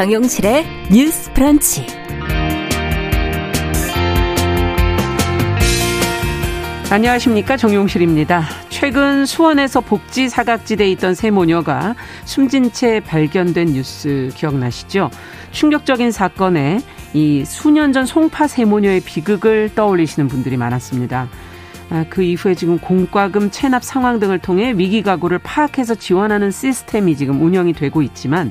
정용실의 뉴스 프런치. 안녕하십니까 정용실입니다. 최근 수원에서 복지 사각지대에 있던 세 모녀가 숨진 채 발견된 뉴스 기억나시죠? 충격적인 사건에 이 수년 전 송파 세 모녀의 비극을 떠올리시는 분들이 많았습니다. 아, 그 이후에 지금 공과금 체납 상황 등을 통해 위기 가구를 파악해서 지원하는 시스템이 지금 운영이 되고 있지만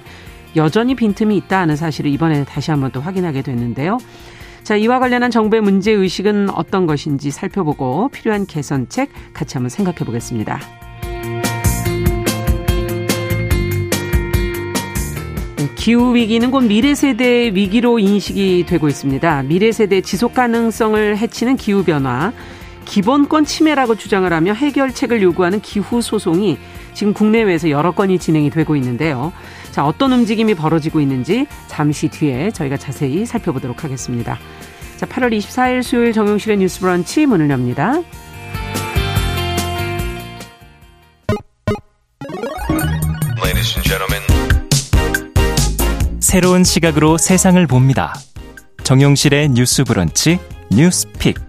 여전히 빈틈이 있다 하는 사실을 이번에 다시 한번 또 확인하게 됐는데요. 자, 이와 관련한 정부의 문제 의식은 어떤 것인지 살펴보고 필요한 개선책 같이 한번 생각해 보겠습니다. 네, 기후 위기는 곧 미래 세대의 위기로 인식이 되고 있습니다. 미래 세대 지속 가능성을 해치는 기후 변화, 기본권 침해라고 주장을 하며 해결책을 요구하는 기후 소송이 지금 국내외에서 여러 건이 진행이 되고 있는데요. 자, 어떤 움직임이 벌어지고 있는지 잠시 뒤에 저희가 자세히 살펴보도록 하겠습니다. 자, 8월 24일 수요일 정용실의 뉴스 브런치 문을 엽니다. 새로운 시각으로 세상을 봅니다. 정용실의 뉴스 브런치 뉴스 픽.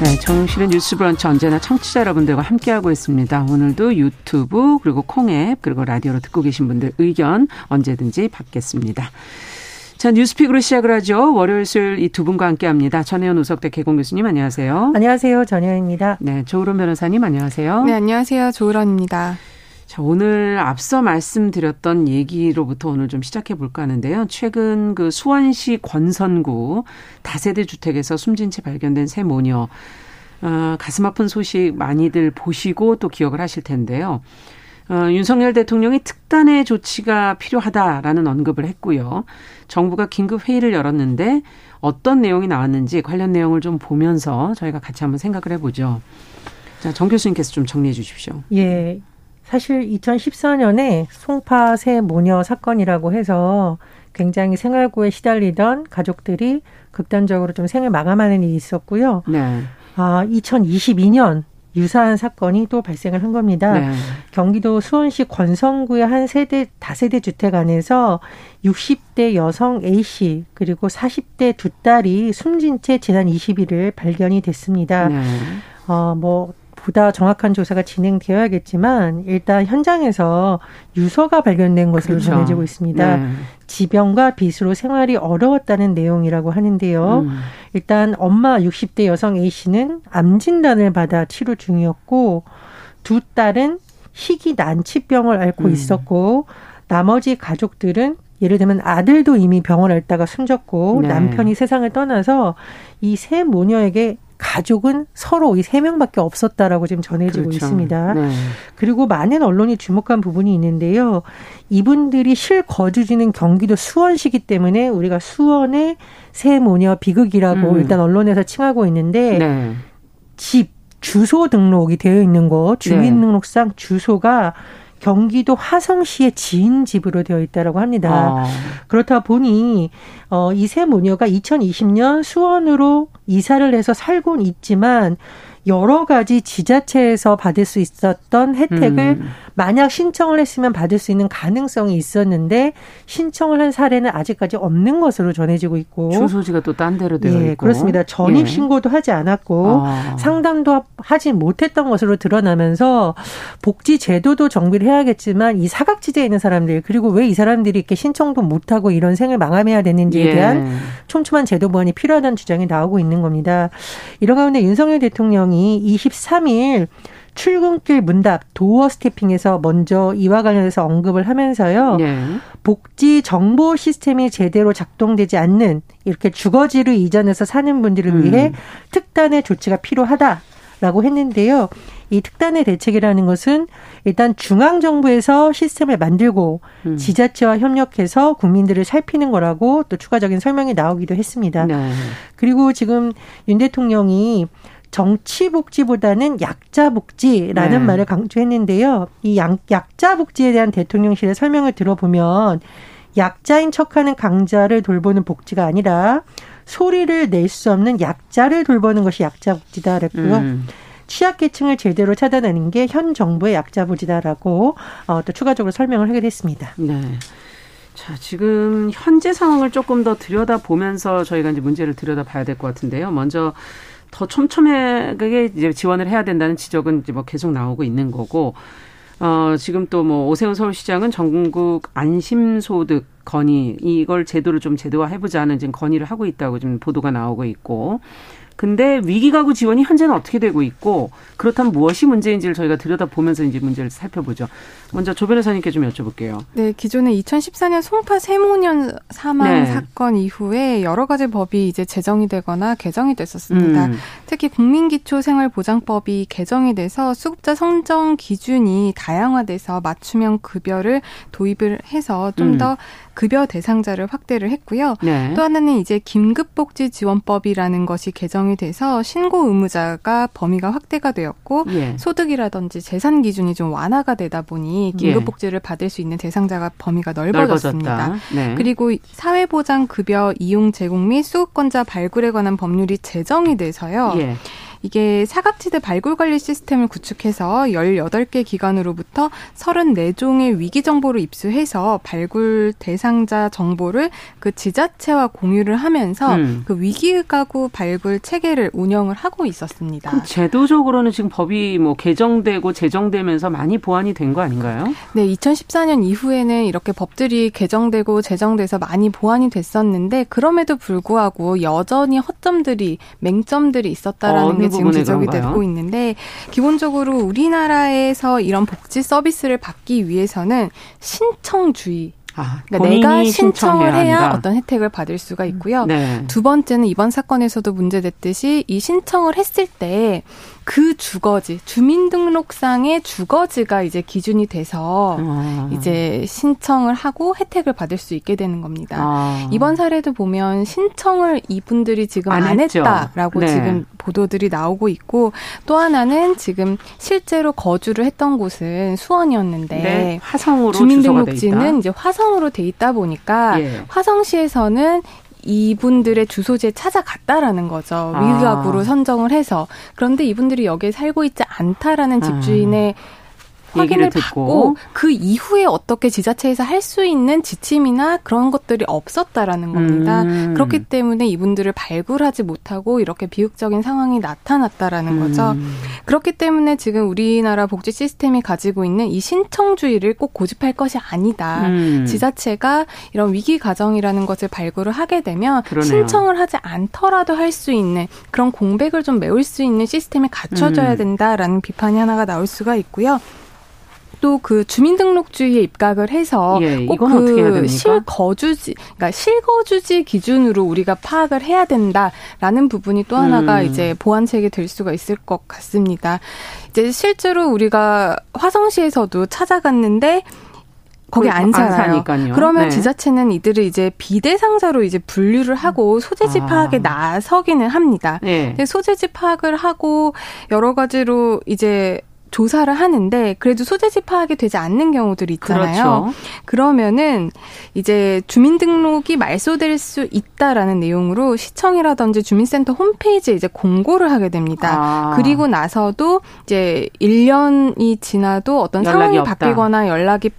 네, 정실의 뉴스 브런치 언제나 청취자 여러분들과 함께하고 있습니다. 오늘도 유튜브 그리고 콩앱 그리고 라디오로 듣고 계신 분들 의견 언제든지 받겠습니다. 자, 뉴스픽으로 시작을 하죠. 월요일, 수요일 이 두 분과 함께 합니다. 전혜연 우석대 개공 교수님 안녕하세요. 안녕하세요. 전혜연입니다. 네, 조으론 변호사님 안녕하세요. 네, 안녕하세요. 조으론입니다. 자, 오늘 앞서 말씀드렸던 얘기로부터 오늘 좀 시작해 볼까 하는데요. 최근 그 수원시 권선구 다세대 주택에서 숨진 채 발견된 새 모녀. 어, 가슴 아픈 소식 많이들 보시고 또 기억을 하실 텐데요. 어, 윤석열 대통령이 특단의 조치가 필요하다라는 언급을 했고요. 정부가 긴급 회의를 열었는데 어떤 내용이 나왔는지 관련 내용을 좀 보면서 저희가 같이 한번 생각을 해보죠. 자, 정 교수님께서 좀 정리해 주십시오. 예. 사실 2014년에 송파 새 모녀 사건이라고 해서 굉장히 생활고에 시달리던 가족들이 극단적으로 좀 생을 마감하는 일이 있었고요. 네. 아, 2022년 유사한 사건이 또 발생을 한 겁니다. 네. 경기도 수원시 권성구의 한 세대 다세대 주택 안에서 60대 여성 A 씨 그리고 40대 두 딸이 숨진 채 지난 20일을 발견이 됐습니다. 네. 어뭐 보다 정확한 조사가 진행되어야겠지만 일단 현장에서 유서가 발견된 것으로 그렇죠. 전해지고 있습니다. 네. 지병과 빚으로 생활이 어려웠다는 내용이라고 하는데요. 음. 일단 엄마 60대 여성 A 씨는 암 진단을 받아 치료 중이었고 두 딸은 희귀 난치병을 앓고 음. 있었고 나머지 가족들은 예를 들면 아들도 이미 병을 앓다가 숨졌고 네. 남편이 세상을 떠나서 이 세 모녀에게 가족은 서로 이 세 명밖에 없었다라고 지금 전해지고 그렇죠. 있습니다. 네. 그리고 많은 언론이 주목한 부분이 있는데요. 이분들이 실거주지는 경기도 수원시기 때문에 우리가 수원의 새 모녀 비극이라고 음. 일단 언론에서 칭하고 있는데 네. 집 주소 등록이 되어 있는 거 주민등록상 주소가 경기도 화성시의 지인 집으로 되어 있다라고 합니다. 아. 그렇다 보니 어, 이 세 모녀가 2020년 수원으로 이사를 해서 살곤 있지만 여러 가지 지자체에서 받을 수 있었던 혜택을 음. 만약 신청을 했으면 받을 수 있는 가능성이 있었는데 신청을 한 사례는 아직까지 없는 것으로 전해지고 있고 주소지가 또 딴 데로 되어 예, 있고 그렇습니다. 전입 예. 신고도 하지 않았고 아. 상담도 하지 못했던 것으로 드러나면서 복지 제도도 정비를 해야겠지만 이 사각지대에 있는 사람들 그리고 왜 이 사람들이 이렇게 신청도 못하고 이런 생을 마감해야 되는지에 예. 대한 촘촘한 제도 보완이 필요하다는 주장이 나오고 있는 겁니다. 이런 가운데 윤석열 대통령이 23일 출근길 문답 도어 스태핑에서 먼저 이와 관련해서 언급을 하면서요. 네. 복지 정보 시스템이 제대로 작동되지 않는 이렇게 주거지를 이전해서 사는 분들을 음. 위해 특단의 조치가 필요하다. 라고 했는데요. 이 특단의 대책이라는 것은 일단 중앙 정부에서 시스템을 만들고 음. 지자체와 협력해서 국민들을 살피는 거라고 또 추가적인 설명이 나오기도 했습니다. 네. 그리고 지금 윤 대통령이 정치복지보다는 약자복지라는 네. 말을 강조했는데요. 이 약, 약자복지에 대한 대통령실의 설명을 들어보면 약자인 척하는 강자를 돌보는 복지가 아니라 소리를 낼 수 없는 약자를 돌보는 것이 약자복지다 그랬고요. 음. 취약계층을 제대로 찾아내는 게 현 정부의 약자부지다라고 어, 또 추가적으로 설명을 하게 됐습니다. 네. 자, 지금 현재 상황을 조금 더 들여다보면서 저희가 이제 문제를 들여다봐야 될 것 같은데요. 먼저 더 촘촘하게 이제 지원을 해야 된다는 지적은 이제 뭐 계속 나오고 있는 거고, 어, 지금 또 뭐 오세훈 서울시장은 전국 안심소득 건의 이걸 제도를 좀 제도화해보자는 지금 건의를 하고 있다고 지금 보도가 나오고 있고, 근데 위기가구 지원이 현재는 어떻게 되고 있고 그렇다면 무엇이 문제인지를 저희가 들여다보면서 이제 문제를 살펴보죠. 먼저 조 변호사님께 좀 여쭤볼게요. 네, 기존에 2014년 송파 세모년 사망 네. 사건 이후에 여러 가지 법이 이제 제정이 되거나 개정이 됐었습니다. 음. 특히 국민기초생활보장법이 개정이 돼서 수급자 선정 기준이 다양화돼서 맞춤형 급여를 도입을 해서 좀더 음. 급여 대상자를 확대를 했고요. 네. 또 하나는 이제 긴급복지지원법이라는 것이 개정이 돼서 신고 의무자가 범위가 확대가 되었고 예. 소득이라든지 재산 기준이 좀 완화가 되다 보니 긴급복지를 예. 받을 수 있는 대상자가 범위가 넓어졌습니다. 네. 그리고 사회보장 급여 이용 제공 및 수급권자 발굴에 관한 법률이 제정이 돼서요. 예. 이게 사각지대 발굴 관리 시스템을 구축해서 18개 기관으로부터 34종의 위기 정보를 입수해서 발굴 대상자 정보를 그 지자체와 공유를 하면서 음. 그 위기 가구 발굴 체계를 운영을 하고 있었습니다. 그럼 제도적으로는 지금 법이 뭐 개정되고 제정되면서 많이 보완이 된 거 아닌가요? 네, 2014년 이후에는 이렇게 법들이 개정되고 제정돼서 많이 보완이 됐었는데 그럼에도 불구하고 여전히 허점들이 맹점들이 있었다라는 게 지금 지적이 되고 있는데 기본적으로 우리나라에서 이런 복지 서비스를 받기 위해서는 신청주의 아, 그러니까 내가 신청을 해야 한다. 어떤 혜택을 받을 수가 있고요. 네. 두 번째는 이번 사건에서도 문제됐듯이 이 신청을 했을 때 그 주거지 주민등록상의 주거지가 이제 기준이 돼서 아. 이제 신청을 하고 혜택을 받을 수 있게 되는 겁니다. 아. 이번 사례도 보면 신청을 이분들이 지금 안, 안 했다라고 네. 지금 보도들이 나오고 있고 또 하나는 지금 실제로 거주를 했던 곳은 수원이었는데 네. 화성으로 주민등록지는 이제 화성으로 돼 있다 보니까 예. 화성시에서는 이분들의 주소지에 찾아갔다라는 거죠. 아. 위기가구로 선정을 해서. 그런데 이분들이 여기에 살고 있지 않다라는 집주인의 아. 확인을 받고 그 이후에 어떻게 지자체에서 할 수 있는 지침이나 그런 것들이 없었다라는 겁니다. 음. 그렇기 때문에 이분들을 발굴하지 못하고 이렇게 비극적인 상황이 나타났다라는 음. 거죠. 그렇기 때문에 지금 우리나라 복지 시스템이 가지고 있는 이 신청주의를 꼭 고집할 것이 아니다. 음. 지자체가 이런 위기 가정이라는 것을 발굴을 하게 되면 그러네요. 신청을 하지 않더라도 할 수 있는 그런 공백을 좀 메울 수 있는 시스템이 갖춰져야 음. 된다라는 비판이 하나가 나올 수가 있고요. 또 그 주민등록주의에 입각을 해서 예, 꼭그 실거주지, 그러니까 실거주지 기준으로 우리가 파악을 해야 된다라는 부분이 또 하나가 음. 이제 보완책이 될 수가 있을 것 같습니다. 이제 실제로 우리가 화성시에서도 찾아갔는데 거기 안 살아요. 안 그러면 네. 지자체는 이들을 이제 비대상자로 이제 분류를 하고 소재지 아. 파악에 나서기는 합니다. 네. 소재지 파악을 하고 여러 가지로 이제 조사를 하는데 그래도 소재지 파악이 되지 않는 경우들이 있잖아요. 그렇죠. 그러면은 이제 주민등록이 말소될 수 있다라는 내용으로 시청이라든지 주민센터 홈페이지에 이제 공고를 하게 됩니다. 아. 그리고 나서도 이제 1년이 지나도 어떤 상황이 없다. 바뀌거나 연락이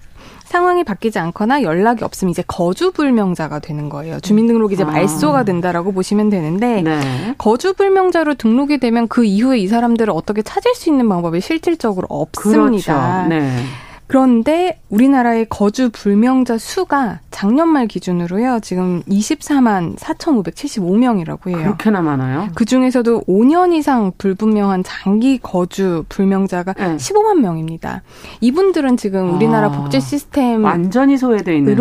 상황이 바뀌지 않거나 연락이 없으면 이제 거주 불명자가 되는 거예요. 주민등록이 이제 아. 말소가 된다라고 보시면 되는데 네. 거주 불명자로 등록이 되면 그 이후에 이 사람들을 어떻게 찾을 수 있는 방법이 실질적으로 없습니다. 그렇죠. 네. 그런데 우리나라의 거주 불명자 수가 작년 말 기준으로요. 지금 24만 4,575명이라고 해요. 그렇게나 많아요? 그 중에서도 5년 이상 불분명한 장기 거주 불명자가 네. 15만 명입니다. 이분들은 지금 우리나라 아, 복지 시스템 완전히 소외돼 있는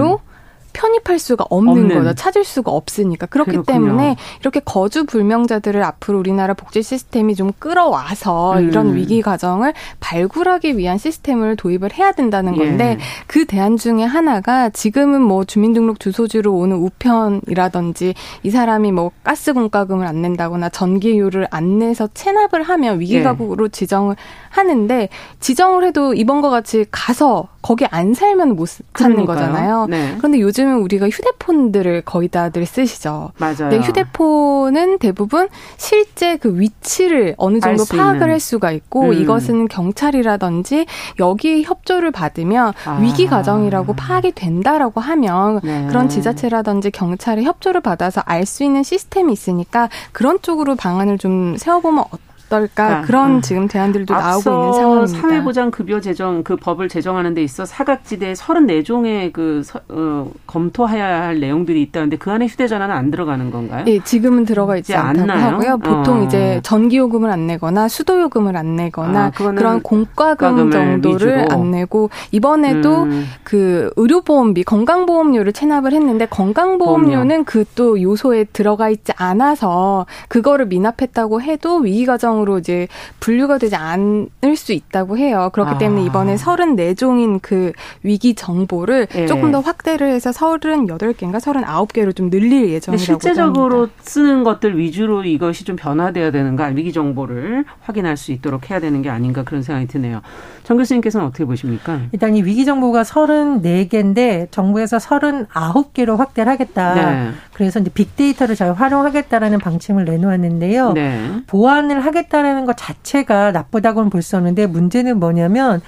편입할 수가 없는, 없는. 거죠. 찾을 수가 없으니까. 그렇기 그렇군요. 때문에 이렇게 거주 불명자들을 앞으로 우리나라 복지 시스템이 좀 끌어와서 음. 이런 위기 과정을 발굴하기 위한 시스템을 도입을 해야 된다는 예. 건데 예. 그 대안 중에 하나가 지금은 뭐 주민등록 주소지로 오는 우편이라든지 이 사람이 뭐 가스 공과금을 안 낸다거나 전기료를 안 내서 체납을 하면 위기 가구로 예. 지정을 하는데 지정을 해도 이번과 같이 가서 거기 안 살면 못 찾는 그러니까요. 거잖아요. 네. 그런데 요즘 요즘에 우리가 휴대폰들을 거의 다들 쓰시죠. 맞아요. 근데 휴대폰은 대부분 실제 그 위치를 어느 정도 파악을 있는. 할 수가 있고 음. 이것은 경찰이라든지 여기 협조를 받으면 아. 위기 과정이라고 파악이 된다라고 하면 네. 그런 지자체라든지 경찰의 협조를 받아서 알 수 있는 시스템이 있으니까 그런 쪽으로 방안을 좀 세워보면 어떨까 어떨까 아, 그런 아. 지금 대안들도 나오고 있는 상황입니다. 사회보장 급여 제정 그 법을 제정하는 데 있어 사각지대 34종의 그 어, 검토해야 할 내용들이 있다는데 그 안에 휴대전화는 안 들어가는 건가요? 예, 지금은 들어가 있지 않다고 하고요. 보통 어. 이제 전기 요금을 안 내거나 수도 요금을 안 내거나 아, 그런 공과금 정도를 위주로. 안 내고 이번에도 음. 그 의료보험비 건강보험료를 체납을 했는데 건강보험료는 그 또 요소에 들어가 있지 않아서 그거를 미납했다고 해도 위기과정 사망으로 이제 분류가 되지 않을 수 있다고 해요. 그렇기 아. 때문에 이번에 34종인 그 위기 정보를 예. 조금 더 확대를 해서 38개인가 39개로 좀 늘릴 예정이라고 실제적으로 합니다. 쓰는 것들 위주로 이것이 좀 변화돼야 되는가 위기 정보를 확인할 수 있도록 해야 되는 게 아닌가 그런 생각이 드네요. 정 교수님께서는 어떻게 보십니까? 일단 이 위기 정보가 34개인데 정부에서 39개로 확대를 하겠다. 네. 그래서 이제 빅데이터를 잘 활용하겠다라는 방침을 내놓았는데요. 네. 보완을 하겠다 라는 것 자체가 나쁘다고는 볼 수 없는데 문제는 뭐냐면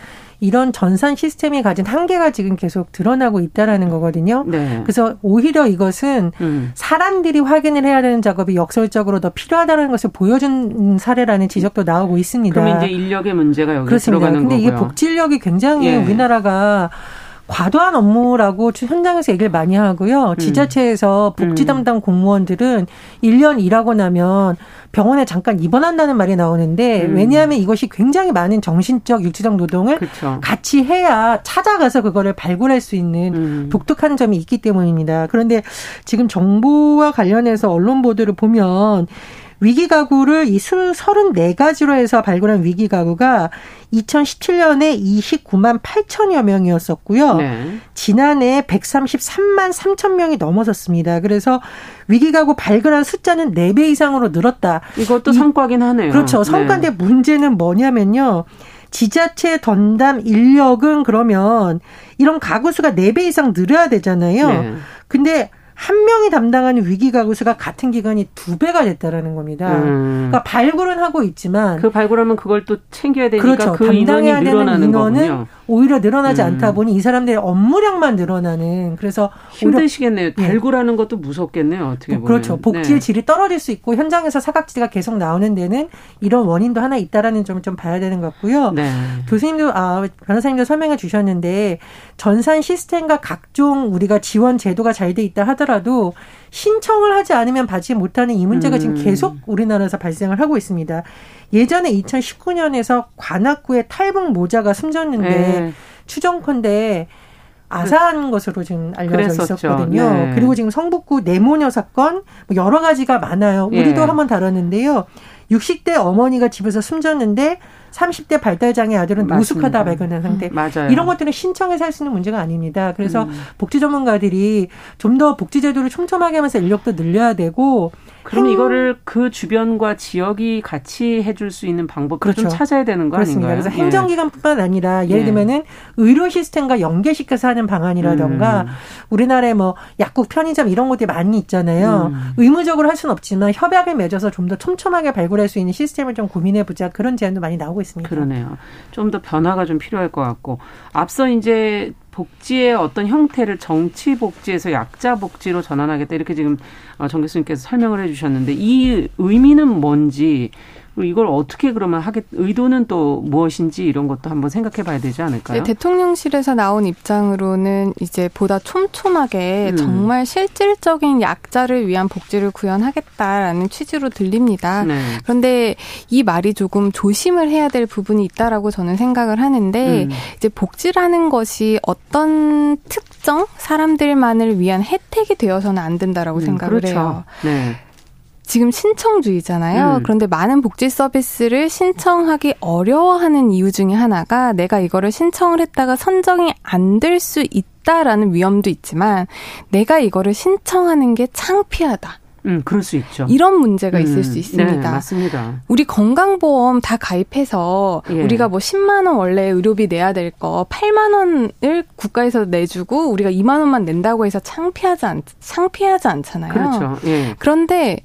이런 전산 시스템이 가진 한계가 지금 계속 드러나고 있다라는 거거든요. 네. 그래서 오히려 이것은 음. 사람들이 확인을 해야 되는 작업이 역설적으로 더 필요하다는 것을 보여준 사례라는 지적도 나오고 있습니다. 그럼 이제 인력의 문제가 여기 그렇습니다. 들어가는 근데 거고요. 이게 복지 인력이 굉장히 예. 우리나라가 과도한 업무라고 현장에서 얘기를 많이 하고요. 음. 지자체에서 복지 음. 담당 공무원들은 1년 일하고 나면 병원에 잠깐 입원한다는 말이 나오는데 음. 왜냐하면 이것이 굉장히 많은 정신적, 육체적 노동을 그쵸. 같이 해야 찾아가서 그거를 발굴할 수 있는 음. 독특한 점이 있기 때문입니다. 그런데 지금 정보와 관련해서 언론 보도를 보면 위기 가구를 이 34가지로 해서 발굴한 위기 가구가 2017년에 29만 8천여 명이었었고요. 네. 지난해 133만 3천 명이 넘어섰습니다. 그래서 위기 가구 발굴한 숫자는 4배 이상으로 늘었다. 이것도 성과긴 하네요. 그렇죠. 성과인데 네. 문제는 뭐냐면요. 지자체 던담 인력은 그러면 이런 가구 수가 4배 이상 늘어야 되잖아요. 네. 근데 한 명이 담당하는 위기 가구 수가 같은 기간이 두 배가 됐다라는 겁니다. 음. 그러니까 발굴은 하고 있지만 그 발굴하면 그걸 또 챙겨야 되니까 그렇죠. 그 담당해야 되는 인원은 거군요. 오히려 늘어나지 음. 않다 보니 이 사람들의 업무량만 늘어나는 그래서 힘드시겠네요. 네. 발굴하는 것도 무섭겠네요. 어떻게 보면 그렇죠. 복지의 네. 질이 떨어질 수 있고 현장에서 사각지대가 계속 나오는 데는 이런 원인도 하나 있다라는 점을 좀 봐야 되는 것 같고요. 네. 교수님도 아 변호사님도 설명해 주셨는데 전산 시스템과 각종 우리가 지원 제도가 잘 돼 있다 하더라도 신청을 하지 않으면 받지 못하는 이 문제가 음. 지금 계속 우리나라에서 발생을 하고 있습니다. 예전에 2019년에서 관악구에 탈북 모자가 숨졌는데 네. 추정컨대 아사한 그, 것으로 지금 알려져 그랬었죠. 있었거든요. 네. 그리고 지금 성북구 내모녀 사건 뭐 여러 가지가 많아요. 우리도 예. 한번 다뤘는데요. 60대 어머니가 집에서 숨졌는데 30대 발달 장애 아들은 맞습니다. 노숙하다 발견한 상태. 음, 맞아요. 이런 것들은 신청해서 할 수 있는 문제가 아닙니다. 그래서 음. 복지 전문가들이 좀 더 복지 제도를 촘촘하게 하면서 인력도 늘려야 되고 그럼 행... 이거를 그 주변과 지역이 같이 해줄 수 있는 방법을 그렇죠. 좀 찾아야 되는 거 그렇습니다. 아닌가요? 그래서 예. 행정기관뿐만 아니라 예를 예. 들면은 의료 시스템과 연계시켜서 하는 방안이라던가 음. 우리나라에 뭐 약국, 편의점 이런 곳들이 많이 있잖아요. 음. 의무적으로 할 수는 없지만 협약을 맺어서 좀 더 촘촘하게 발굴할 수 있는 시스템을 좀 고민해 보자 그런 제안도 많이 나오고 있습니다. 그러네요. 좀 더 변화가 좀 필요할 것 같고 앞서 이제 복지의 어떤 형태를 정치 복지에서 약자 복지로 전환하겠다. 이렇게 지금 어, 정 교수님께서 설명을 해주셨는데 이 의미는 뭔지 이걸 어떻게 그러면 하겠 의도는 또 무엇인지 이런 것도 한번 생각해 봐야 되지 않을까요? 네, 대통령실에서 나온 입장으로는 이제 보다 촘촘하게 음. 정말 실질적인 약자를 위한 복지를 구현하겠다라는 취지로 들립니다. 네. 그런데 이 말이 조금 조심을 해야 될 부분이 있다라고 저는 생각을 하는데 음. 이제 복지라는 것이 어떤 특정 사람들만을 위한 혜택이 되어서는 안 된다라고 음, 생각을 그렇죠. 해요. 네. 지금 신청주의잖아요. 음. 그런데 많은 복지 서비스를 신청하기 어려워하는 이유 중에 하나가 내가 이거를 신청을 했다가 선정이 안 될 수 있다라는 위험도 있지만 내가 이거를 신청하는 게 창피하다. 음, 그럴 수 있죠. 이런 문제가 음, 있을 수 있습니다. 네, 맞습니다. 우리 건강보험 다 가입해서 예. 우리가 뭐 10만 원 원래 의료비 내야 될 거 8만 원을 국가에서 내주고 우리가 2만 원만 낸다고 해서 창피하지 않 창피하지 않잖아요. 그렇죠. 예. 그런데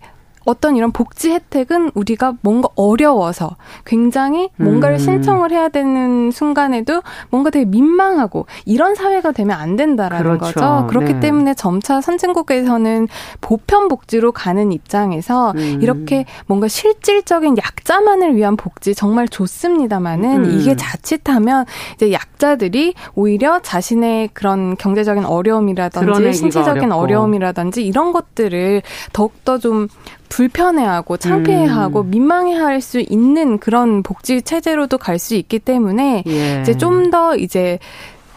어떤 이런 복지 혜택은 우리가 뭔가 어려워서 굉장히 뭔가를 음. 신청을 해야 되는 순간에도 뭔가 되게 민망하고 이런 사회가 되면 안 된다라는 그렇죠. 거죠. 그렇기 네. 때문에 점차 선진국에서는 보편 복지로 가는 입장에서 음. 이렇게 뭔가 실질적인 약자만을 위한 복지 정말 좋습니다만은 음. 이게 자칫하면 이제 약자들이 오히려 자신의 그런 경제적인 어려움이라든지 신체적인 어렵고. 어려움이라든지 이런 것들을 더욱더 좀 불편해하고 창피해하고 음. 민망해할 수 있는 그런 복지 체제로도 갈 수 있기 때문에 예. 이제 좀 더 이제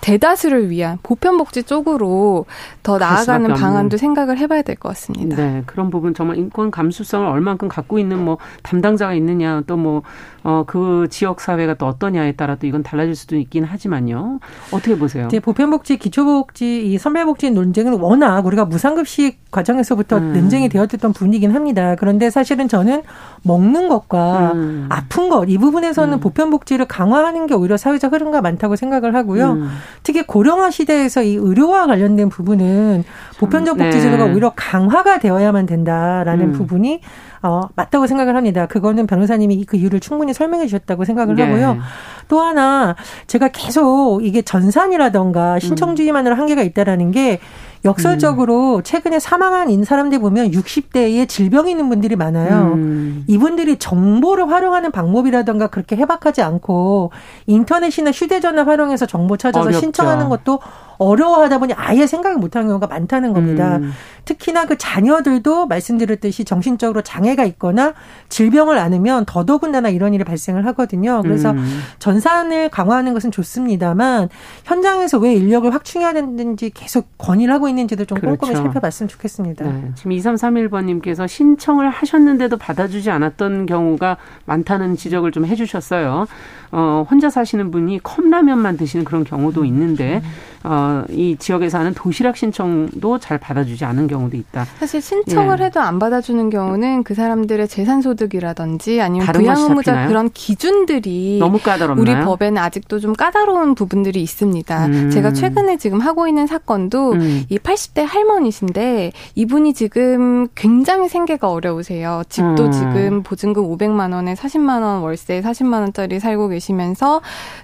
대다수를 위한 보편복지 쪽으로 더 나아가는 방안도 생각을 해봐야 될 것 같습니다. 네, 그런 부분 정말 인권 감수성을 얼만큼 갖고 있는 뭐 담당자가 있느냐 또 뭐 어, 그 지역 사회가 또 어떠냐에 따라 또 이건 달라질 수도 있긴 하지만요. 어떻게 보세요? 이제 보편복지, 기초복지, 이 선별복지 논쟁은 워낙 우리가 무상급식 과정에서부터 음. 논쟁이 되었던 분이긴 합니다. 그런데 사실은 저는 먹는 것과 음. 아픈 것 이 부분에서는 음. 보편복지를 강화하는 게 오히려 사회적 흐름과 많다고 생각을 하고요. 음. 특히 고령화 시대에서 이 의료와 관련된 부분은 보편적 복지 제도가 네. 오히려 강화가 되어야만 된다라는 음. 부분이 어, 맞다고 생각을 합니다. 그거는 변호사님이 그 이유를 충분히 설명해 주셨다고 생각을 네. 하고요. 또 하나 제가 계속 이게 전산이라던가 신청주의만으로 한계가 있다라는 게 역설적으로 음. 최근에 사망한 인 사람들 보면 60대에 질병이 있는 분들이 많아요. 음. 이분들이 정보를 활용하는 방법이라던가 그렇게 해박하지 않고 인터넷이나 휴대전화 활용해서 정보 찾아서 어렵죠. 신청하는 것도 어려워하다 보니 아예 생각을 못하는 경우가 많다는 겁니다. 음. 특히나 그 자녀들도 말씀드렸듯이 정신적으로 장애가 있거나 질병을 앓으면 더더군다나 이런 일이 발생을 하거든요. 그래서 음. 전산을 강화하는 것은 좋습니다만 현장에서 왜 인력을 확충해야 되는지 계속 건의를 하고 있는지도 좀 그렇죠. 꼼꼼히 살펴봤으면 좋겠습니다. 네. 지금 2331번님께서 신청을 하셨는데도 받아주지 않았던 경우가 많다는 지적을 좀 해주셨어요. 어, 혼자 사시는 분이 컵라면만 드시는 그런 경우도 있는데 어, 이 지역에 사는 도시락 신청도 잘 받아주지 않은 경우도 있다. 사실 신청을 예. 해도 안 받아주는 경우는 그 사람들의 재산 소득이라든지 아니면 부양 의무자 그런 기준들이 너무 까다롭나요? 우리 법에는 아직도 좀 까다로운 부분들이 있습니다. 음. 제가 최근에 지금 하고 있는 사건도 음. 이 80대 할머니신데 이분이 지금 굉장히 생계가 어려우세요. 집도 음. 지금 보증금 500만 원에 40만 원 월세 40만 원짜리 살고 계시 면서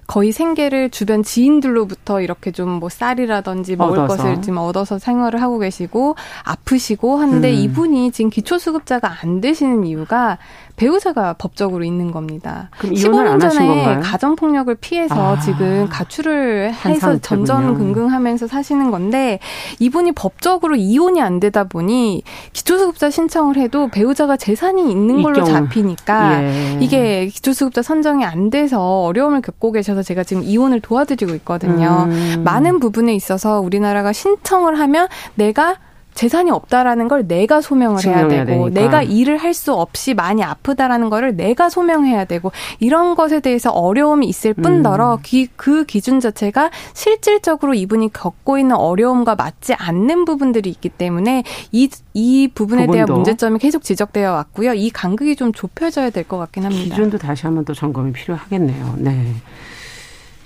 거의 생계를 주변 지인들로부터 이렇게 좀 뭐 쌀이라든지 먹을 얻어서. 것을 지금 얻어서 생활을 하고 계시고 아프시고 하는데 음. 이분이 지금 기초수급자가 안 되시는 이유가 배우자가 법적으로 있는 겁니다. 그럼 15년 전에 가정 폭력을 피해서 아, 지금 가출을 해서 전전긍긍하면서 사시는 건데 이분이 법적으로 이혼이 안 되다 보니 기초수급자 신청을 해도 배우자가 재산이 있는 걸로. 잡히니까 예. 이게 기초수급자 선정이 안 돼서 어려움을 겪고 계셔서 제가 지금 이혼을 도와드리고 있거든요. 음. 많은 부분에 있어서 우리나라가 신청을 하면 내가 재산이 없다라는 걸 내가 소명을 해야 되고 되니까. 내가 일을 할 수 없이 많이 아프다라는 거를 내가 소명해야 되고 이런 것에 대해서 어려움이 있을 뿐더러 음. 기, 그 기준 자체가 실질적으로 이분이 겪고 있는 어려움과 맞지 않는 부분들이 있기 때문에 이, 이 부분에. 대한 문제점이 계속 지적되어 왔고요. 이 간극이 좀 좁혀져야 될 것 같긴 합니다. 기준도 다시 한번 또 점검이 필요하겠네요. 네.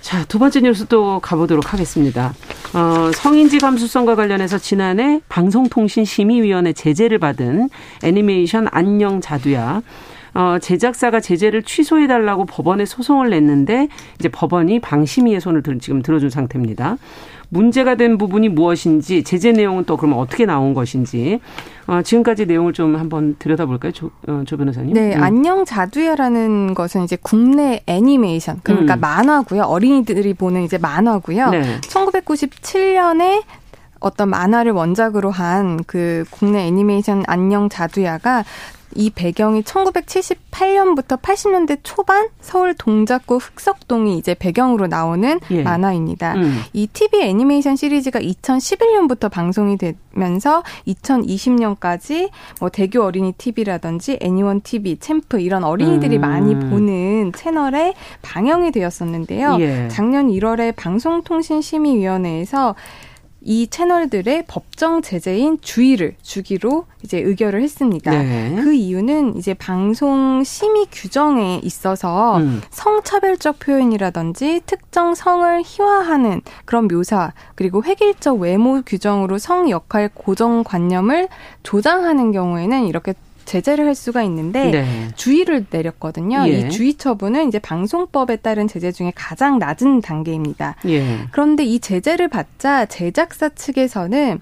자, 두 번째 뉴스 또 가보도록 하겠습니다. 어, 성인지 감수성과 관련해서 지난해 방송통신심의위원회 제재를 받은 애니메이션 안녕 자두야. 어, 제작사가 제재를 취소해달라고 법원에 소송을 냈는데 이제 법원이 방심위의 손을 들, 지금 들어준 상태입니다. 문제가 된 부분이 무엇인지 제재 내용은 또 그러면 어떻게 나온 것인지 어, 지금까지 내용을 좀 한번 들여다볼까요, 조, 어, 조 변호사님? 네, 음. 안녕 자두야라는 것은 이제 국내 애니메이션 그러니까 음. 만화고요. 어린이들이 보는 이제 만화고요. 네. 1997년에 어떤 만화를 원작으로 한 그 국내 애니메이션 안녕 자두야가 이 배경이 1978년부터 80년대 초반 서울 동작구 흑석동이 이제 배경으로 나오는 예. 만화입니다. 음. 이 TV 애니메이션 시리즈가 2011년부터 방송이 되면서 2020년까지 뭐 대교 어린이 TV라든지 애니원 TV, 챔프 이런 어린이들이 음. 많이 보는 채널에 방영이 되었었는데요. 예. 작년 1월에 방송통신심의위원회에서 이 채널들의 법정 제재인 주의를 주기로 이제 의결을 했습니다. 네. 그 이유는 이제 방송 심의 규정에 있어서 음. 성차별적 표현이라든지 특정 성을 희화하는 그런 묘사 그리고 획일적 외모 규정으로 성 역할 고정관념을 조장하는 경우에는 이렇게 제재를 할 수가 있는데 네. 주의를 내렸거든요. 예. 이 주의 처분은 이제 방송법에 따른 제재 중에 가장 낮은 단계입니다. 예. 그런데 이 제재를 받자 제작사 측에서는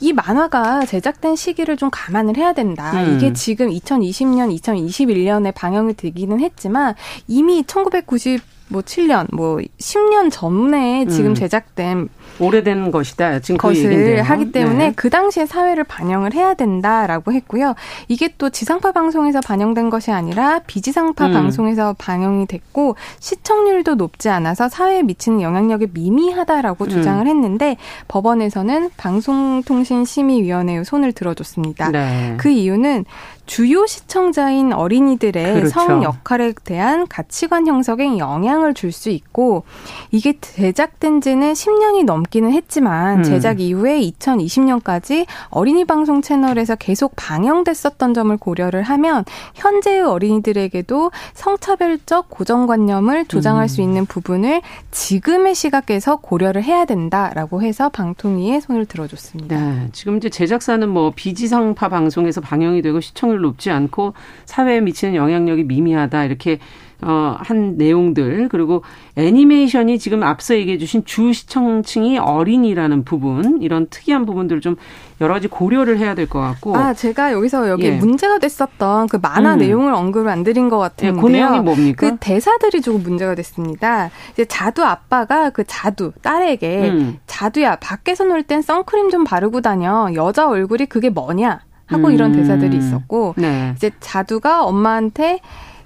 이 만화가 제작된 시기를 좀 감안을 해야 된다. 음. 이게 지금 2020년, 2021년에 방영이 되기는 했지만 이미 1990 뭐 7년, 뭐 10년 전에 지금 음. 제작된 오래된 것이다. 지금 그 것을 그 하기 때문에 네. 그 당시에 사회를 반영을 해야 된다라고 했고요. 이게 또 지상파 방송에서 반영된 것이 아니라 비지상파 음. 방송에서 반영이 됐고 시청률도 높지 않아서 사회에 미치는 영향력이 미미하다라고 음. 주장을 했는데 법원에서는 방송통신심의위원회의 손을 들어줬습니다. 네. 그 이유는 주요 시청자인 어린이들의 그렇죠. 성 역할에 대한 가치관 형성에 영향을 줄 수 있고 이게 제작된 지는 10년이 넘 기는 했지만 음. 제작 이후에 2020년까지 어린이 방송 채널에서 계속 방영됐었던 점을 고려를 하면 현재의 어린이들에게도 성차별적 고정관념을 조장할 음. 수 있는 부분을 지금의 시각에서 고려를 해야 된다라고 해서 방통위에 손을 들어줬습니다. 네, 지금 이제 제작사는 뭐 비지상파 방송에서 방영이 되고 시청률 높지 않고 사회에 미치는 영향력이 미미하다 이렇게 어, 한 내용들, 그리고 애니메이션이 지금 앞서 얘기해 주신 주 시청층이 어린이라는 부분, 이런 특이한 부분들을 좀 여러 가지 고려를 해야 될 것 같고. 아, 제가 여기서 여기 예. 문제가 됐었던 그 만화 음. 내용을 언급을 안 드린 것 같은데요. 예, 그 내용이 뭡니까? 그 대사들이 조금 문제가 됐습니다. 이제 자두 아빠가 그 자두, 딸에게 음. 자두야, 밖에서 놀 땐 선크림 좀 바르고 다녀. 여자 얼굴이 그게 뭐냐? 하고 음. 이런 대사들이 있었고 네. 이제 자두가 엄마한테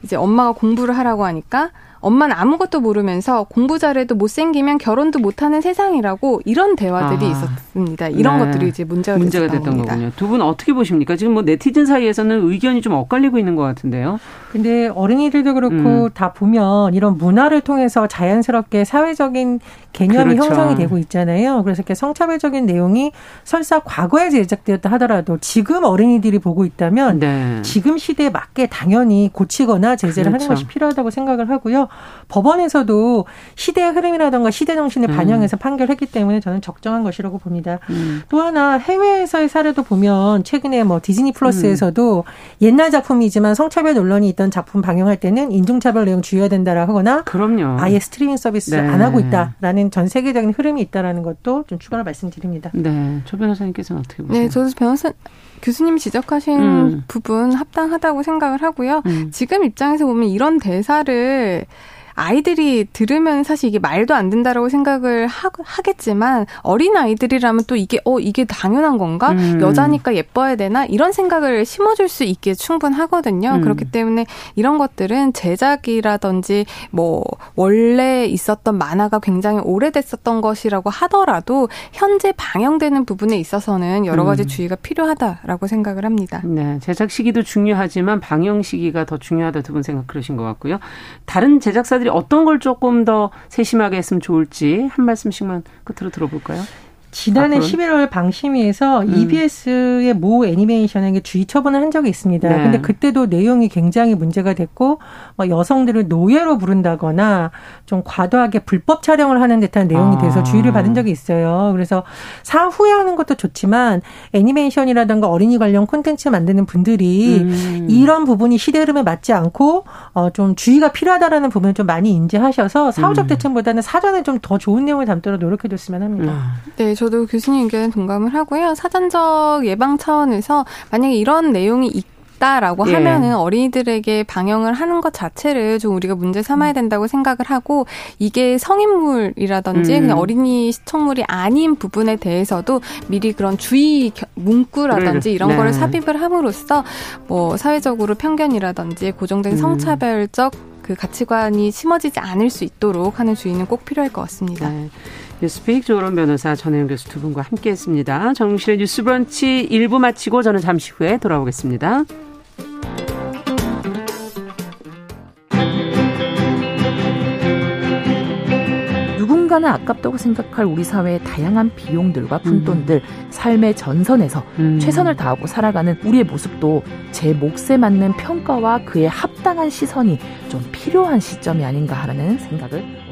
이제 엄마가 공부를 하라고 하니까 엄마는 아무것도 모르면서 공부 잘해도 못생기면 결혼도 못하는 세상이라고 이런 대화들이 아. 있었습니다. 이런 네. 것들이 이제 문제가, 문제가 됐던 겁니다. 거군요. 두 분 어떻게 보십니까? 지금 뭐 네티즌 사이에서는 의견이 좀 엇갈리고 있는 것 같은데요. 근데 어린이들도 그렇고 음. 다 보면 이런 문화를 통해서 자연스럽게 사회적인 개념이 그렇죠. 형성이 되고 있잖아요. 그래서 이렇게 성차별적인 내용이 설사 과거에 제작되었다 하더라도 지금 어린이들이 보고 있다면 네. 지금 시대에 맞게 당연히 고치거나 제재를 그렇죠. 하는 것이 필요하다고 생각을 하고요. 법원에서도 시대의 흐름이라던가 시대 정신을 음. 반영해서 판결했기 때문에 저는 적정한 것이라고 봅니다. 음. 또 하나 해외에서의 사례도 보면 최근에 뭐 디즈니 플러스에서도 음. 옛날 작품이지만 성차별 논란이 있던 작품 방영할 때는 인종차별 내용 주의해야 된다라 하거나 그럼요. 아예 스트리밍 서비스 네. 안 하고 있다라는 전 세계적인 흐름이 있다라는 것도 좀 추가로 말씀드립니다. 네, 조 변호사님께서는 어떻게 보세요? 네, 저도 변호사 교수님 지적하신 음. 부분 합당하다고 생각을 하고요. 음. 지금 입장에서 보면 이런 대사를 아이들이 들으면 사실 이게 말도 안 된다라고 생각을 하, 겠지만 어린 아이들이라면 또 이게 어 이게 당연한 건가 음. 여자니까 예뻐야 되나 이런 생각을 심어줄 수 있게 충분하거든요. 음. 그렇기 때문에 이런 것들은 제작이라든지 뭐 원래 있었던 만화가 굉장히 오래됐었던 것이라고 하더라도 현재 방영되는 부분에 있어서는 여러 가지 음. 주의가 필요하다라고 생각을 합니다. 네, 제작 시기도 중요하지만 방영 시기가 더 중요하다 두 분 생각 그러신 것 같고요. 다른 제작사 들이 어떤 걸 조금 더 세심하게 했으면 좋을지 한 말씀씩만 끝으로 들어볼까요? 지난해 아, 11월 방심위에서 음. EBS의 모 애니메이션에게 주의 처분을 한 적이 있습니다. 네. 근데 그때도 내용이 굉장히 문제가 됐고 어, 여성들을 노예로 부른다거나 좀 과도하게 불법 촬영을 하는 듯한 내용이 돼서 아. 주의를 받은 적이 있어요. 그래서 사후에 하는 것도 좋지만 애니메이션이라든가 어린이 관련 콘텐츠 만드는 분들이 음. 이런 부분이 시대 흐름에 맞지 않고 어, 좀 주의가 필요하다라는 부분을 좀 많이 인지하셔서 사후적 음. 대책보다는 사전에 좀 더 좋은 내용을 담도록 노력해 줬으면 합니다. 음. 네, 저도 교수님 의견에 동감을 하고요. 사전적 예방 차원에서 만약에 이런 내용이 있 다라고 예. 하면은 어린이들에게 방영을 하는 것 자체를 좀 우리가 문제 삼아야 된다고 생각을 하고 이게 성인물이라든지 음. 그냥 어린이 시청물이 아닌 부분에 대해서도 미리 그런 주의 문구라든지 네. 이런 네. 거를 삽입을 함으로써 뭐 사회적으로 편견이라든지 고정된 음. 성차별적 그 가치관이 심어지지 않을 수 있도록 하는 주의는 꼭 필요할 것 같습니다. 네. 뉴스픽 조론 변호사 전혜영 교수 두 분과 함께했습니다. 정실의 뉴스브런치 1부 마치고 저는 잠시 후에 돌아오겠습니다. 누군가는 아깝다고 생각할 우리 사회의 다양한 비용들과 푼돈들, 음. 삶의 전선에서 음. 최선을 다하고 살아가는 우리의 모습도 제 몫에 맞는 평가와 그에 합당한 시선이 좀 필요한 시점이 아닌가 하는 생각을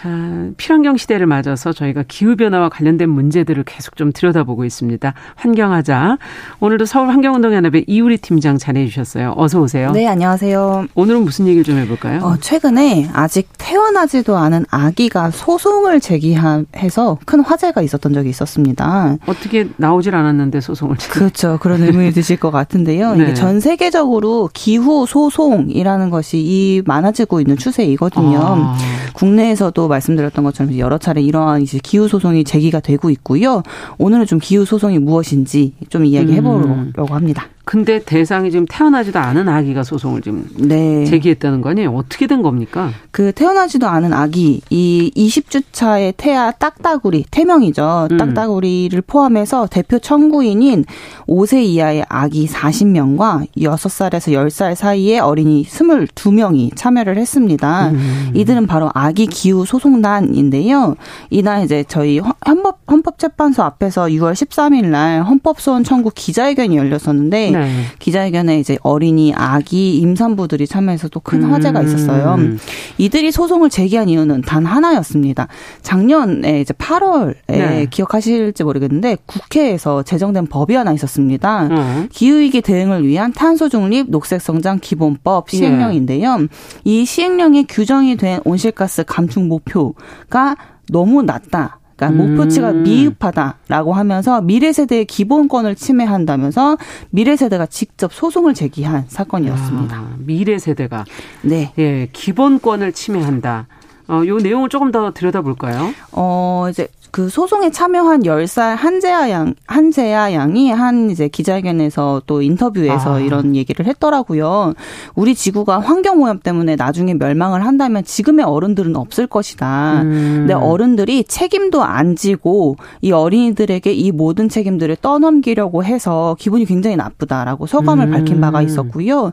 자, 필환경 시대를 맞아서 저희가 기후변화와 관련된 문제들을 계속 좀 들여다보고 있습니다. 환경하자. 오늘도 서울환경운동연합의 이우리 팀장 자리해 주셨어요. 어서 오세요. 네, 안녕하세요. 오늘은 무슨 얘기를 좀 해볼까요? 어, 최근에 아직 태어나지도 않은 아기가 소송을 제기해서 큰 화제가 있었던 적이 있었습니다. 어떻게 나오질 않았는데 소송을 제기 그렇죠. 그런 의문이 드실 것 같은데요. 네. 이게 전 세계적으로 기후 소송이라는 것이 이 많아지고 있는 추세이거든요. 아. 국내에서도 말씀드렸던 것처럼 여러 차례 이러한 이제 기후 소송이 제기가 되고 있고요. 오늘은 좀 기후 소송이 무엇인지 좀 이야기해 보려고 음. 합니다. 근데 대상이 지금 태어나지도 않은 아기가 소송을 지금 네. 제기했다는 거 아니에요? 어떻게 된 겁니까? 그 태어나지도 않은 아기 이 20주 차의 태아 딱따구리 태명이죠. 음. 딱따구리를 포함해서 대표 청구인인 5세 이하의 아기 40명과 6살에서 10살 사이의 어린이 22명이 참여를 했습니다. 음. 이들은 바로 아기 기후 소송단인데요. 이날 이제 저희 헌법 헌법재판소 앞에서 6월 13일 날 헌법소원 청구 기자회견이 열렸었는데 네. 네. 기자회견에 이제 어린이, 아기, 임산부들이 참여해서 또 큰 화제가 있었어요. 음. 이들이 소송을 제기한 이유는 단 하나였습니다. 작년에 이제 8월에 네. 기억하실지 모르겠는데 국회에서 제정된 법이 하나 있었습니다. 음. 기후위기 대응을 위한 탄소 중립 녹색 성장 기본법 예. 시행령인데요. 예. 이 시행령에 규정이 된 온실가스 감축 목표가 너무 낮다. 그러니까 음. 목표치가 미흡하다라고 하면서 미래 세대의 기본권을 침해한다면서 미래 세대가 직접 소송을 제기한 사건이었습니다. 아, 미래 세대가 네, 예, 기본권을 침해한다. 어, 요 내용을 조금 더 들여다볼까요? 어, 이제 그 소송에 참여한 10살 한재아 양, 한재아 양이 한 이제 기자회견에서 또 인터뷰에서 아. 이런 얘기를 했더라고요. 우리 지구가 환경오염 때문에 나중에 멸망을 한다면 지금의 어른들은 없을 것이다. 음. 근데 어른들이 책임도 안 지고 이 어린이들에게 이 모든 책임들을 떠넘기려고 해서 기분이 굉장히 나쁘다라고 소감을 음. 밝힌 바가 있었고요.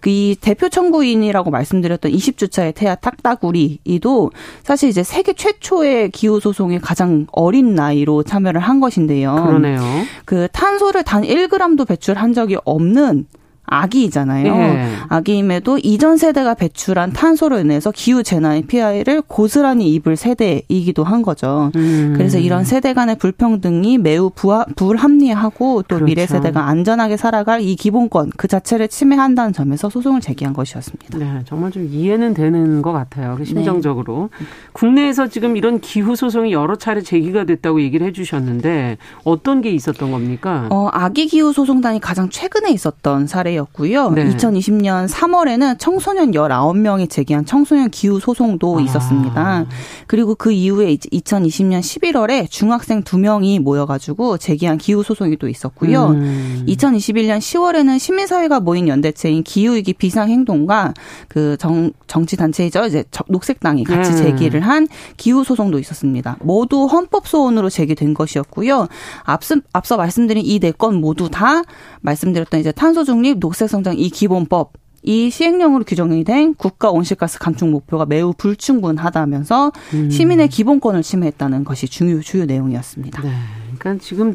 그이 대표 청구인이라고 말씀드렸던 20주차의 태아 탁다구리이도 사실 이제 세계 최초의 기후 소송에 가장 어린 나이로 참여를 한 것인데요. 그러네요. 그 탄소를 단 1g도 배출한 적이 없는 아기이잖아요. 예. 아기임에도 이전 세대가 배출한 탄소로 인해서 기후 재난의 피해를 고스란히 입을 세대이기도 한 거죠. 음. 그래서 이런 세대 간의 불평등이 매우 부하, 불합리하고 또 그렇죠. 미래 세대가 안전하게 살아갈 이 기본권 그 자체를 침해한다는 점에서 소송을 제기한 것이었습니다. 네, 정말 좀 이해는 되는 것 같아요. 그 심정적으로 네. 국내에서 지금 이런 기후 소송이 여러 차례 제기가 됐다고 얘기를 해주셨는데 어떤 게 있었던 겁니까? 어, 아기 기후 소송단이 가장 최근에 있었던 사례. 사례였고요. 네. 2020년 3월에는 청소년 19명이 제기한 청소년 기후 소송도 아. 있었습니다. 그리고 그 이후에 2020년 11월에 중학생 2명이 모여가지고 제기한 기후 소송이 또 있었고요. 음. 2021년 10월에는 시민사회가 모인 연대체인 기후위기 비상행동과 그 정, 정치단체이죠. 이제 녹색당이 같이 네. 제기를 한 기후 소송도 있었습니다. 모두 헌법 소원으로 제기된 것이었고요. 앞서, 앞서 말씀드린 이 네 건 모두 다 말씀드렸던 이제 탄소 중립 녹색성장 이 기본법 이 시행령으로 규정이 된 국가 온실가스 감축 목표가 매우 불충분하다면서 음. 시민의 기본권을 침해했다는 것이 중요 주요 내용이었습니다. 네. 그러니까 지금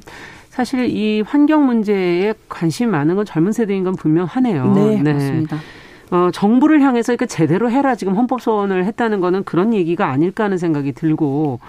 사실 이 환경 문제에 관심이 많은 건 젊은 세대인 건 분명하네요. 네, 네. 맞습니다. 어, 정부를 향해서 그러니까 제대로 해라 지금 헌법 소원을 했다는 거는 그런 얘기가 아닐까 하는 생각이 들고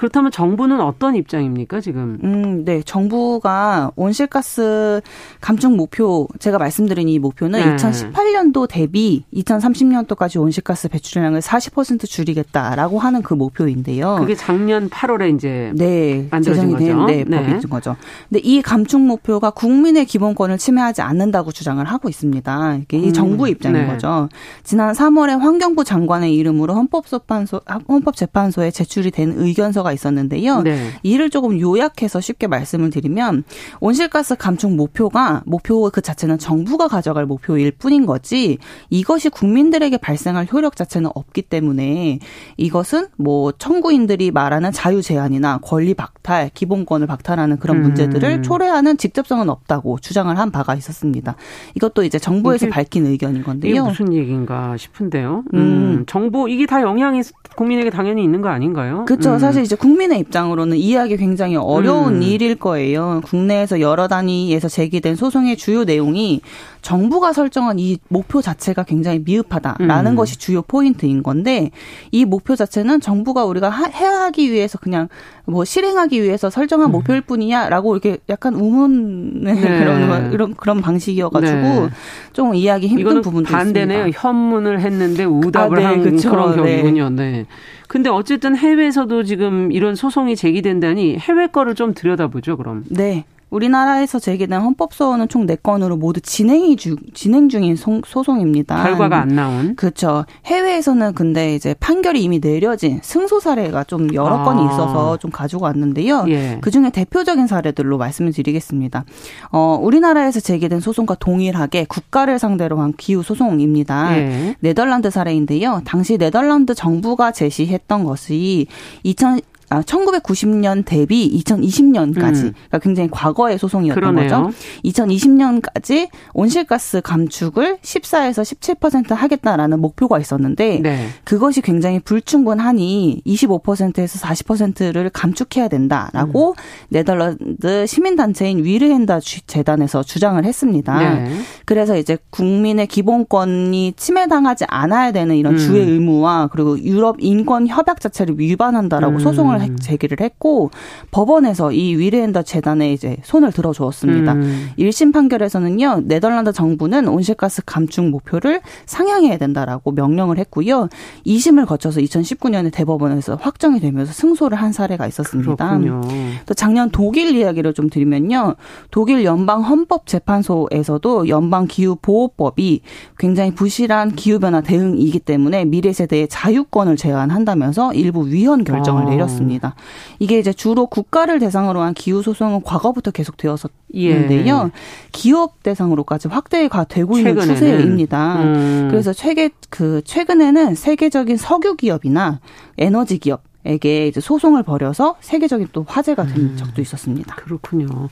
그렇다면 정부는 어떤 입장입니까, 지금? 음, 네. 정부가 온실가스 감축 목표, 제가 말씀드린 이 목표는 네. 2018년도 대비 2030년도까지 온실가스 배출량을 40% 줄이겠다라고 하는 그 목표인데요. 그게 작년 8월에 이제 네, 만들어진 거죠. 네, 네. 법인 거죠. 근데 이 감축 목표가 국민의 기본권을 침해하지 않는다고 주장을 하고 있습니다. 이게 이 음, 정부 입장인 네. 거죠. 지난 3월에 환경부 장관의 이름으로 헌법재판소 헌법재판소에 제출이 된 의견서가 있었는데요. 네. 이를 조금 요약해서 쉽게 말씀을 드리면 온실가스 감축 목표가 목표 그 자체는 정부가 가져갈 목표일 뿐인 거지 이것이 국민들에게 발생할 효력 자체는 없기 때문에 이것은 뭐 청구인들이 말하는 자유 제한이나 권리 박탈, 기본권을 박탈하는 그런 음. 문제들을 초래하는 직접성은 없다고 주장을 한 바가 있었습니다. 이것도 이제 정부에서 밝힌 의견인 건데요. 이게 무슨 얘기인가 싶은데요. 음. 음. 정부 이게 다 영향이 국민에게 당연히 있는 거 아닌가요? 그렇죠. 음. 사실 이제 국민의 입장으로는 이해하기 굉장히 어려운 음. 일일 거예요. 국내에서 여러 단위에서 제기된 소송의 주요 내용이 정부가 설정한 이 목표 자체가 굉장히 미흡하다라는 음. 것이 주요 포인트인 건데 이 목표 자체는 정부가 우리가 해야 하기 위해서 그냥 뭐 실행하기 위해서 설정한 음. 목표일 뿐이야라고 이렇게 약간 우문의 네. 그런 그런 그런 방식이어가지고 네. 좀 이해하기 힘든 부분도 반대네요. 있습니다. 현문을 했는데 우답을 아, 네, 한 그쵸. 그런 경우군요. 네. 네. 근데 어쨌든 해외에서도 지금 이런 소송이 제기된다니 해외 거를 좀 들여다보죠, 그럼. 네. 우리나라에서 제기된 헌법 소원은 총 4건으로 모두 진행이 주, 진행 중인 소, 소송입니다. 결과가 안 나온. 그렇죠. 해외에서는 근데 이제 판결이 이미 내려진 승소 사례가 좀 여러 아. 건이 있어서 좀 가지고 왔는데요. 예. 그중에 대표적인 사례들로 말씀을 드리겠습니다. 어, 우리나라에서 제기된 소송과 동일하게 국가를 상대로 한 기후 소송입니다. 예. 네덜란드 사례인데요. 당시 네덜란드 정부가 제시했던 것이 2000 아, 1990년 대비 2020년까지 음. 그러니까 굉장히 과거의 소송이었던 그러네요. 거죠. 2020년까지 온실가스 감축을 14에서 17% 하겠다라는 목표가 있었는데 네. 그것이 굉장히 불충분하니 25%에서 40%를 감축해야 된다라고 음. 네덜란드 시민단체인 위르헨다 재단에서 주장을 했습니다. 네. 그래서 이제 국민의 기본권이 침해당하지 않아야 되는 이런 음. 주의 의무와 그리고 유럽 인권 협약 자체를 위반한다라고 음. 소송을 음. 제기를 했고 법원에서 이 위르엔더 재단에 이제 손을 들어주었습니다. 음. 1심 판결에서는요 네덜란드 정부는 온실가스 감축 목표를 상향해야 된다라고 명령을 했고요. 2심을 거쳐서 2019년에 대법원에서 확정이 되면서 승소를 한 사례가 있었습니다. 그렇군요. 또 작년 독일 이야기를 좀 드리면요. 독일 연방 헌법 재판소에서도 연방 기후 보호법이 굉장히 부실한 기후 변화 대응이기 때문에 미래 세대의 자유권을 제한한다면서 일부 위헌 결정을 아. 내렸습니다. 있습니다. 이게 이제 주로 국가를 대상으로 한 기후 소송은 과거부터 계속 되었었는데요. 예. 기업 대상으로까지 확대가 되고 있는 최근에는. 추세입니다. 음. 그래서 최근 그 최근에는 세계적인 석유 기업이나 에너지 기업 에게 이제 소송을 벌여서 세계적인 또 화제가 된 음. 적도 있었습니다. 그렇군요.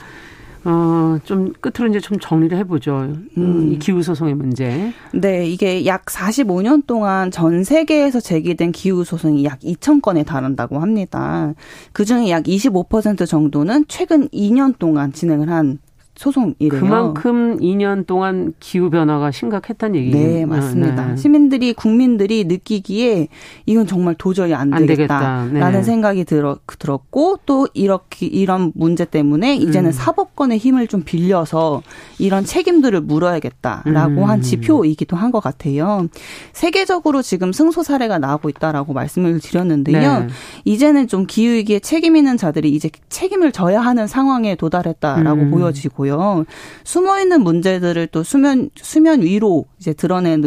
어, 좀 끝으로 이제 좀 정리를 해보죠. 음. 이 기후소송의 문제. 네, 이게 약 45년 동안 전 세계에서 제기된 기후소송이 약 2,000건에 달한다고 합니다. 그 중에 약 25% 정도는 최근 2년 동안 진행을 한 소송이래요. 그만큼 2년 동안 기후 변화가 심각했다는 얘기예요. 네, 맞습니다. 네. 시민들이 국민들이 느끼기에 이건 정말 도저히 안, 안 되겠다라는 네. 생각이 들어, 들었고 또 이렇게 이런 문제 때문에 이제는 음. 사법권의 힘을 좀 빌려서 이런 책임들을 물어야겠다라고 음. 한 지표이기도 한 것 같아요. 세계적으로 지금 승소 사례가 나오고 있다라고 말씀을 드렸는데요. 네. 이제는 좀 기후 위기에 책임 있는 자들이 이제 책임을 져야 하는 상황에 도달했다라고 음. 보여지고요. 거고요. 숨어 있는 문제들을 또 수면 수면 위로 이제 드러내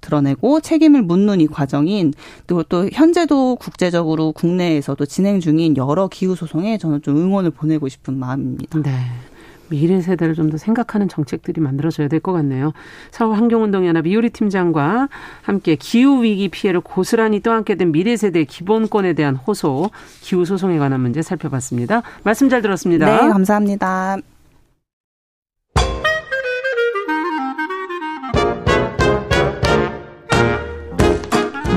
드러내고 책임을 묻는 이 과정인 그리고 또 현재도 국제적으로 국내에서도 진행 중인 여러 기후 소송에 저는 좀 응원을 보내고 싶은 마음입니다. 네. 미래 세대를 좀 더 생각하는 정책들이 만들어져야 될 것 같네요. 서울 환경운동연합 이효리 팀장과 함께 기후 위기 피해를 고스란히 떠안게 된 미래 세대의 기본권에 대한 호소, 기후 소송에 관한 문제 살펴봤습니다. 말씀 잘 들었습니다. 네, 감사합니다.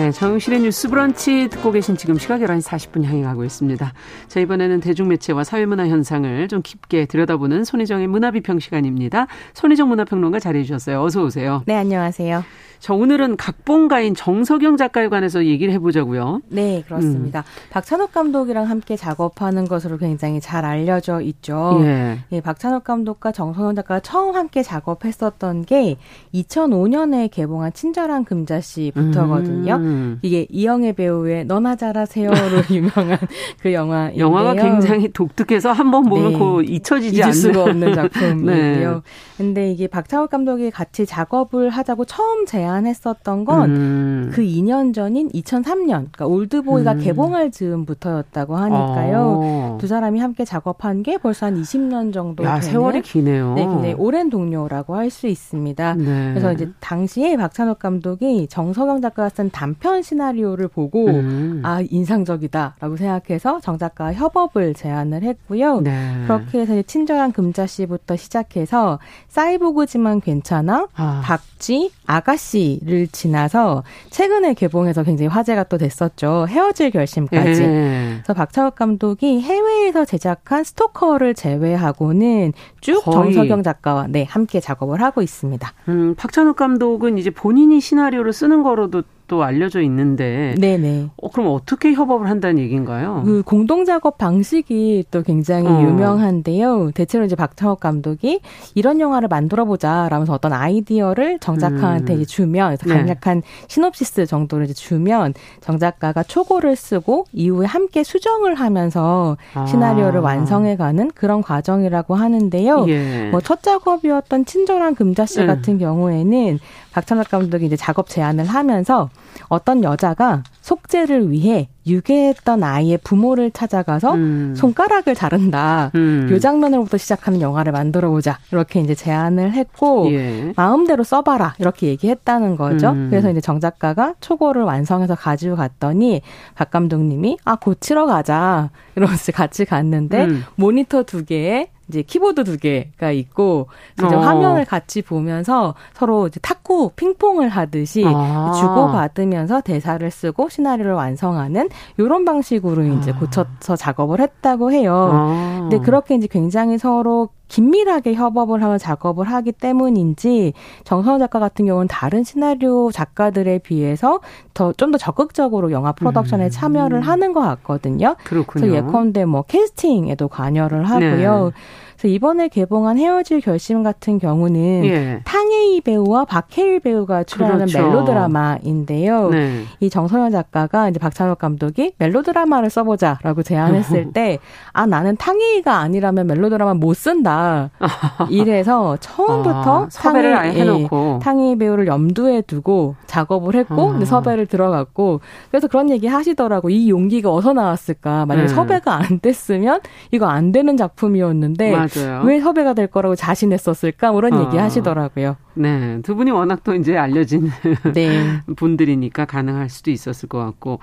네, 정용실의 뉴스 브런치 듣고 계신 지금 시각 11시 40분 향해 가고 있습니다. 자, 이번에는 대중매체와 사회문화 현상을 좀 깊게 들여다보는 손희정의 문화비평 시간입니다. 손희정 문화평론가 자리해 주셨어요. 어서 오세요. 네, 안녕하세요. 자, 오늘은 각본가인 정석영 작가에 관해서 얘기를 해보자고요. 네, 그렇습니다. 음. 박찬욱 감독이랑 함께 작업하는 것으로 굉장히 잘 알려져 있죠. 예. 예, 박찬욱 감독과 정석영 작가가 처음 함께 작업했었던 게 2005년에 개봉한 친절한 금자씨부터거든요. 음. 이게 이영애 배우의 너나 잘하세요로 유명한 그 영화인데요. 영화가 굉장히 독특해서 한 번 보면 네. 그 잊혀지지 않는 수가 없는 작품인데요. 네. 근데 이게 박찬욱 감독이 같이 작업을 하자고 처음 제안 제안했었던 건그 음. 2년 전인 2003년, 그러니까 올드보이가 음. 개봉할 즈음부터였다고 하니까요. 어. 두 사람이 함께 작업한 게 벌써 한 20년 정도 야, 되는 세월이 기네요. 네, 굉장히 오랜 동료라고 할 수 있습니다. 네. 그래서 이제 당시에 박찬욱 감독이 정석영 작가가 쓴 단편 시나리오를 보고 음. 아 인상적이다라고 생각해서 정 작가와 협업을 제안을 했고요. 네. 그렇게 해서 친절한 금자 씨부터 시작해서 사이보그지만 괜찮아, 아. 박쥐, 아가씨 시를 지나서 최근에 개봉해서 굉장히 화제가 또 됐었죠. 헤어질 결심까지. 예. 그래서 박찬욱 감독이 해외에서 제작한 스토커를 제외하고는 쭉 거의. 정석영 작가와 네, 함께 작업을 하고 있습니다. 음, 박찬욱 감독은 이제 본인이 시나리오를 쓰는 거로도 또 알려져 있는데. 네네. 어, 그럼 어떻게 협업을 한다는 얘기인가요? 그 공동 작업 방식이 또 굉장히 어. 유명한데요. 대체로 이제 박찬욱 감독이 이런 영화를 만들어 보자 라면서 어떤 아이디어를 정 작가한테 음. 주면 네. 간략한 네. 시놉시스 정도를 이제 주면 정 작가가 초고를 쓰고 이후에 함께 수정을 하면서 아. 시나리오를 완성해 가는 그런 과정이라고 하는데요. 예. 뭐첫 작업이었던 친절한 금자씨 음. 같은 경우에는 박찬욱 감독이 이제 작업 제안을 하면서 어떤 여자가 속죄를 위해 유괴했던 아이의 부모를 찾아가서 음. 손가락을 자른다. 음. 요 장면으로부터 시작하는 영화를 만들어 보자. 이렇게 이제 제안을 했고 예. 마음대로 써 봐라 이렇게 얘기했다는 거죠. 음. 그래서 이제 정 작가가 초고를 완성해서 가지고 갔더니 박 감독님이 아 고치러 가자 이러면서 같이 갔는데 음. 모니터 두 개에 이제 키보드 두 개가 있고 이제 어. 화면을 같이 보면서 서로 이제 탁구 핑퐁을 하듯이 아. 주고 받으면서 대사를 쓰고 시나리오를 완성하는 이런 방식으로 이제 아. 고쳐서 작업을 했다고 해요. 아. 근데 그렇게 이제 굉장히 서로 긴밀하게 협업을 하며 작업을 하기 때문인지 정선호 작가 같은 경우는 다른 시나리오 작가들에 비해서 더 좀 더 적극적으로 영화 프로덕션에 음. 참여를 하는 것 같거든요. 그렇군요. 그래서 예컨대 뭐 캐스팅에도 관여를 하고요. 네. 그래서 이번에 개봉한 헤어질 결심 같은 경우는 예. 탕웨이 배우와 박해일 배우가 출연하는 그렇죠. 멜로드라마인데요. 네. 이 정서연 작가가 이제 박찬욱 감독이 멜로드라마를 써보자라고 제안했을 때, 아 나는 탕웨이가 아니라면 멜로드라마 못 쓴다. 이래서 처음부터 아, 섭외를 탕웨이, 해놓고 예, 탕웨이 배우를 염두에 두고 작업을 했고 아. 섭외를 들어갔고 그래서 그런 얘기 하시더라고. 이 용기가 어디서 나왔을까? 만약에 네. 섭외가 안 됐으면 이거 안 되는 작품이었는데. 맞아. 맞아요. 왜 섭외가 될 거라고 자신했었을까? 뭐 그런 어. 얘기 하시더라고요. 네. 두 분이 워낙 또 이제 알려진 네. 분들이니까 가능할 수도 있었을 것 같고.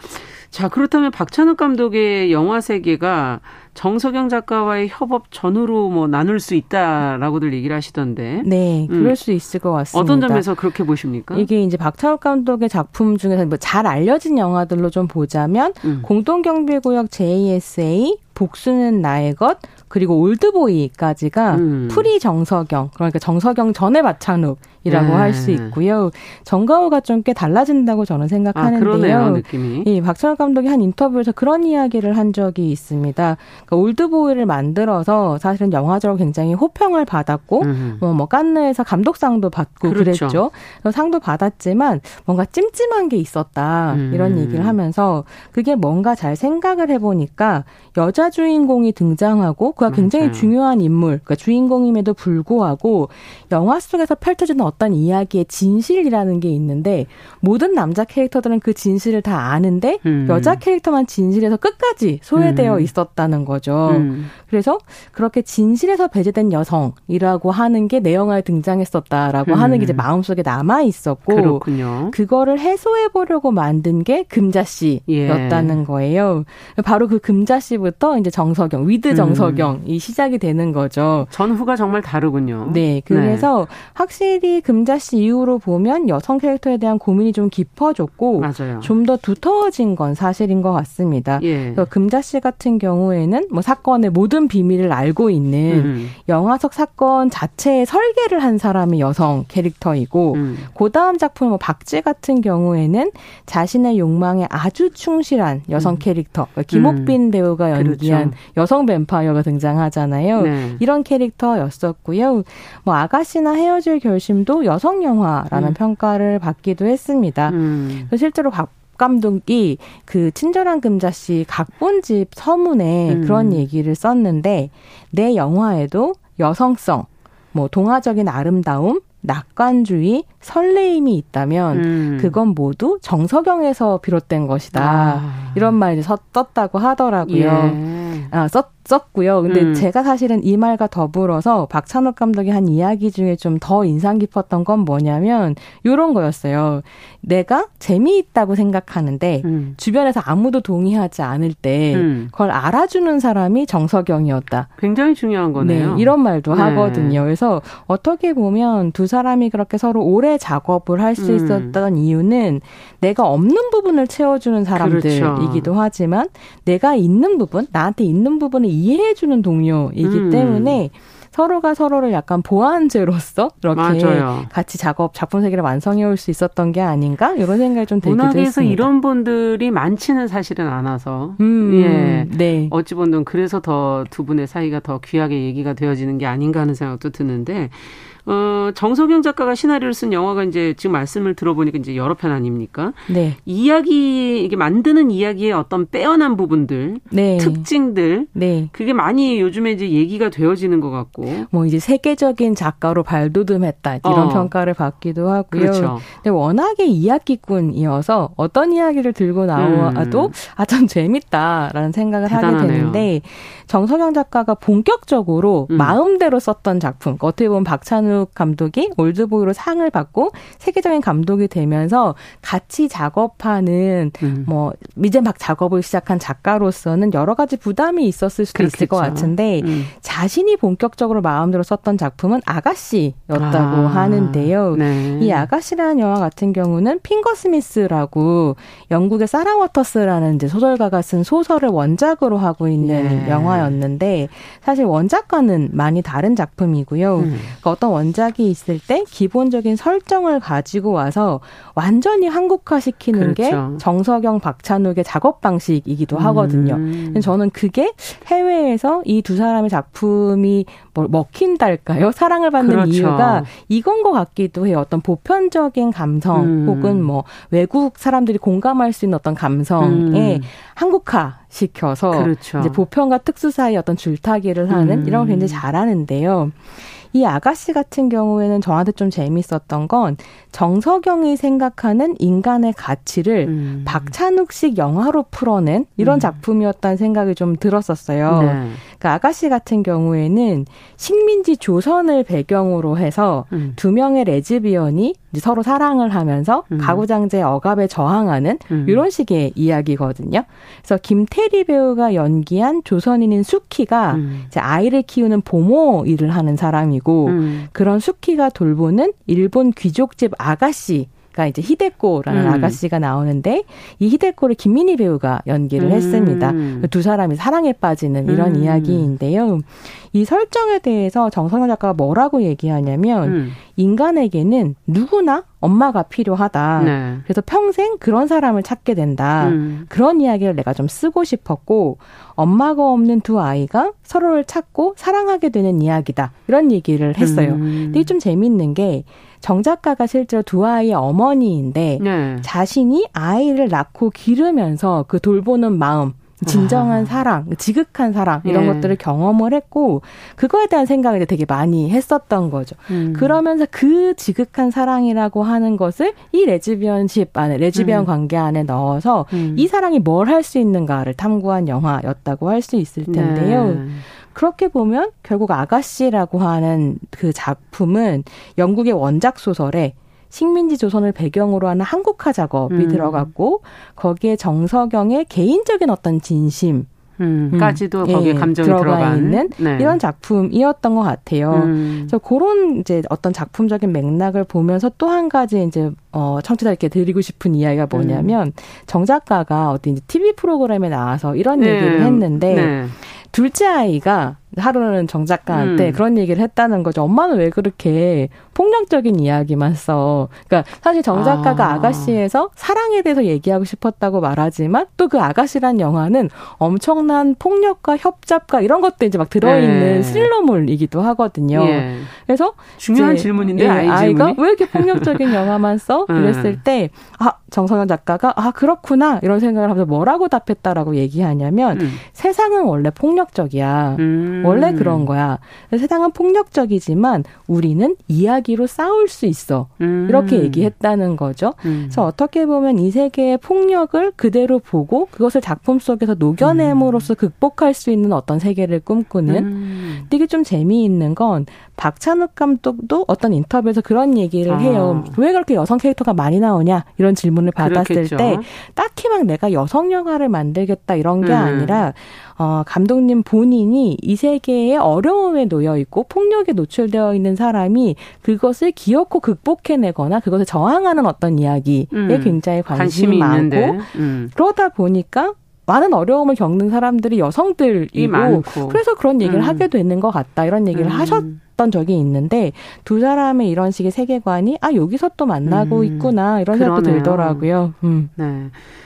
자, 그렇다면 박찬욱 감독의 영화 세계가 정석영 작가와의 협업 전후로 뭐 나눌 수 있다라고들 얘기를 하시던데. 네, 음. 그럴 음. 수 있을 것 같습니다. 어떤 점에서 그렇게 보십니까? 이게 이제 박찬욱 감독의 작품 중에서 뭐 잘 알려진 영화들로 좀 보자면 음. 공동 경비구역 JSA, 복수는 나의 것, 그리고 올드보이까지가 음. pre 정서경 그러니까 정서경 전에 박찬욱이라고 네. 할수 있고요. 전과 후가 좀 꽤 달라진다고 저는 생각하는데요. 아, 느낌이. 예, 박찬욱 감독이 한 인터뷰에서 그런 이야기를 한 적이 있습니다. 그러니까 올드보이를 만들어서 사실은 영화적으로 굉장히 호평을 받았고 음. 뭐, 뭐 깐느에서 감독상도 받고 그렇죠. 그랬죠. 상도 받았지만 뭔가 찜찜한 게 있었다 음. 이런 얘기를 하면서 그게 뭔가 잘 생각을 해보니까 여자 주인공이 등장하고 그가 굉장히 맞아요. 중요한 인물, 그러니까 주인공임에도 불구하고 영화 속에서 펼쳐지는 어떤 이야기의 진실이라는 게 있는데 모든 남자 캐릭터들은 그 진실을 다 아는데 음. 여자 캐릭터만 진실에서 끝까지 소외되어 음. 있었다는 거죠. 음. 그래서 그렇게 진실에서 배제된 여성이라고 하는 게 내 영화에 등장했었다라고 하는 게 이제 음. 마음속에 남아 있었고 그렇군요. 그거를 해소해 보려고 만든 게 금자 씨였다는 예. 거예요. 바로 그 금자 씨부터 이제 정서경, with 정서경 이 시작이 되는 거죠. 전후가 정말 다르군요. 네, 그래서 네. 확실히 금자 씨 이후로 보면 여성 캐릭터에 대한 고민이 좀 깊어졌고 좀 더 두터워진 건 사실인 것 같습니다. 예. 금자 씨 같은 경우에는 뭐 사건의 모든 비밀을 알고 있는 음. 영화 속 사건 자체의 설계를 한 사람이 여성 캐릭터이고 음. 그 다음 작품 뭐 박쥐 같은 경우에는 자신의 욕망에 아주 충실한 여성 음. 캐릭터 김옥빈 음. 배우가 연기한 그렇죠. 여성 뱀파이어가 등 장하잖아요. 네. 이런 캐릭터였었고요. 뭐 아가씨나 헤어질 결심도 여성 영화라는 음. 평가를 받기도 했습니다. 음. 실제로 박 감독이 그 친절한 금자씨 각본집 서문에 음. 그런 얘기를 썼는데 내 영화에도 여성성, 뭐 동화적인 아름다움, 낙관주의, 설레임이 있다면 음. 그건 모두 정서경에서 비롯된 것이다. 아. 이런 말 이제 썼다고 하더라고요. 예. 아, 썼 썼고요. 근데 음. 제가 사실은 이 말과 더불어서 박찬욱 감독이 한 이야기 중에 좀 더 인상 깊었던 건 뭐냐면 요런 거였어요. 내가 재미있다고 생각하는데 음. 주변에서 아무도 동의하지 않을 때 음. 그걸 알아주는 사람이 정석영이었다. 굉장히 중요한 거네요. 네, 이런 말도 네. 하거든요. 그래서 어떻게 보면 두 사람이 그렇게 서로 오래 작업을 할수 음. 있었던 이유는 내가 없는 부분을 채워주는 사람들이기도 그렇죠. 하지만 내가 있는 부분, 나한테 있는 부분을 이해해주는 동료이기 음. 때문에 서로가 서로를 약간 보완제로서 이렇게 맞아요. 같이 작업 작품 세계를 완성해 올 수 있었던 게 아닌가 이런 생각이 좀 들기도 문학에서 했습니다. 이런 분들이 많지는 사실은 않아서 음, 예 네. 어찌 보면 그래서 더 두 분의 사이가 더 귀하게 얘기가 되어지는 게 아닌가 하는 생각도 드는데 어, 정석영 작가가 시나리오를 쓴 영화가 이제 지금 말씀을 들어보니까 이제 여러 편 아닙니까? 네. 이야기, 이게 만드는 이야기의 어떤 빼어난 부분들, 네. 특징들, 네. 그게 많이 요즘에 이제 얘기가 되어지는 것 같고. 뭐 이제 세계적인 작가로 발돋움했다. 이런 어. 평가를 받기도 하고요. 그렇죠. 근데 워낙에 이야기꾼이어서 어떤 이야기를 들고 나와도 음. 아, 참 재밌다라는 생각을 대단하네요. 하게 되는데 정석영 작가가 본격적으로 음. 마음대로 썼던 작품, 어떻게 보면 박찬우 이준욱 감독이 올드보이로 상을 받고 세계적인 감독이 되면서 같이 작업하는 음. 뭐 이제 막 작업을 시작한 작가로서는 여러 가지 부담이 있었을 수도 그렇겠죠. 있을 것 같은데 음. 자신이 본격적으로 마음대로 썼던 작품은 아가씨였다고 아. 하는데요. 네. 이 아가씨라는 영화 같은 경우는 핑거 스미스라고 영국의 사라 워터스라는 이제 소설가가 쓴 소설을 원작으로 하고 있는 네. 영화였는데 사실 원작과는 많이 다른 작품이고요. 음. 그러니까 어떤 원 원작이 있을 때 기본적인 설정을 가지고 와서 완전히 한국화시키는 그렇죠. 게 정석영 박찬욱의 작업 방식이기도 하거든요. 음. 저는 그게 해외에서 이 두 사람의 작품이 뭐 먹힌달까요? 사랑을 받는 그렇죠. 이유가 이건 것 같기도 해요. 어떤 보편적인 감성 음. 혹은 뭐 외국 사람들이 공감할 수 있는 어떤 감성에 음. 한국화 시켜서 그렇죠. 이제 보편과 특수 사이 어떤 줄타기를 하는 음. 이런 걸 굉장히 잘하는데요. 이 아가씨 같은 경우에는 저한테 좀 재밌었던 건 정석영이 생각하는 인간의 가치를 음. 박찬욱식 영화로 풀어낸 이런 음. 작품이었다는 생각이 좀 들었었어요. 네. 그러니까 아가씨 같은 경우에는 식민지 조선을 배경으로 해서 음. 두 명의 레즈비언이 서로 사랑을 하면서 음. 가구장제 억압에 저항하는 음. 이런 식의 이야기거든요. 그래서 김태리 배우가 연기한 조선인인 수키가 음. 이제 아이를 키우는 보모 일을 하는 사람이고 음. 그런 수키가 돌보는 일본 귀족집 아가씨 가 이제 히데코라는 음. 아가씨가 나오는데 이 히데코를 김민희 배우가 연기를 음. 했습니다. 두 사람이 사랑에 빠지는 이런 음. 이야기인데요. 이 설정에 대해서 정성현 작가가 뭐라고 얘기하냐면 음. 인간에게는 누구나 엄마가 필요하다. 네. 그래서 평생 그런 사람을 찾게 된다. 음. 그런 이야기를 내가 좀 쓰고 싶었고 엄마가 없는 두 아이가 서로를 찾고 사랑하게 되는 이야기다. 이런 얘기를 했어요. 음. 근데 좀 재밌는 게 정 작가가 실제로 두 아이의 어머니인데 네. 자신이 아이를 낳고 기르면서 그 돌보는 마음 진정한 아. 사랑, 지극한 사랑 이런 예. 것들을 경험을 했고 그거에 대한 생각을 되게 많이 했었던 거죠. 음. 그러면서 그 지극한 사랑이라고 하는 것을 이 레즈비언십 안에 레즈비언 음. 관계 안에 넣어서 음. 이 사랑이 뭘 할 수 있는가를 탐구한 영화였다고 할 수 있을 텐데요. 네. 그렇게 보면 결국 아가씨라고 하는 그 작품은 영국의 원작 소설에 식민지 조선을 배경으로 하는 한국화 작업이 음. 들어갔고 거기에 정서경의 개인적인 어떤 진심 음,까지도 음. 거기에 예, 감정이 들어가 들어간. 있는 네. 이런 작품이었던 것 같아요. 음. 그래서 그런 이제 어떤 작품적인 맥락을 보면서 또 한 가지 이제 어 청취자들께 드리고 싶은 이야기가 뭐냐면 음. 정 작가가 어디 이제 TV 프로그램에 나와서 이런 네. 얘기를 했는데 네. 둘째 아이가 하루는 정 작가한테 음. 그런 얘기를 했다는 거죠. 엄마는 왜 그렇게 폭력적인 이야기만 써? 그러니까 사실 정 작가가 아. 가씨에서 사랑에 대해서 얘기하고 싶었다고 말하지만 또 그 아가씨란 영화는 엄청난 폭력과 협잡과 이런 것도 이제 막 들어있는 네. 스릴러물이기도 하거든요. 예. 그래서 중요한 질문인데 예, 아이 아이가 왜 이렇게 폭력적인 영화만 써? 네. 그랬을 때 아, 정성현 작가가 아 그렇구나 이런 생각을 하면서 뭐라고 답했다라고 얘기하냐면 음. 세상은 원래 폭력적이야. 음. 원래 그런 거야. 세상은 폭력적이지만 우리는 이야기로 싸울 수 있어. 음. 이렇게 얘기했다는 거죠. 음. 그래서 어떻게 보면 이 세계의 폭력을 그대로 보고 그것을 작품 속에서 녹여냄으로써 음. 극복할 수 있는 어떤 세계를 꿈꾸는. 음. 이게 좀 재미있는 건 박찬욱 감독도 어떤 인터뷰에서 그런 얘기를 아. 해요. 왜 그렇게 여성 캐릭터가 많이 나오냐 이런 질문을 받았을 그렇겠죠. 때 딱히 막 내가 여성 영화를 만들겠다 이런 게 음. 아니라 어, 감독님 본인이 이 세계에 어려움에 놓여 있고 폭력에 노출되어 있는 사람이 그것을 기어코 극복해내거나 그것을 저항하는 어떤 이야기에 음. 굉장히 관심이, 관심이 많고 음. 그러다 보니까 많은 어려움을 겪는 사람들이 여성들이고 그래서 그런 얘기를 음. 하게 되는 것 같다 이런 얘기를 음. 하셨 던 적이 있는데 두 사람의 이런 식의 세계관이 아 여기서 또 만나고 음. 있구나 이런 그러네요. 생각도 들더라고요. 음. 네.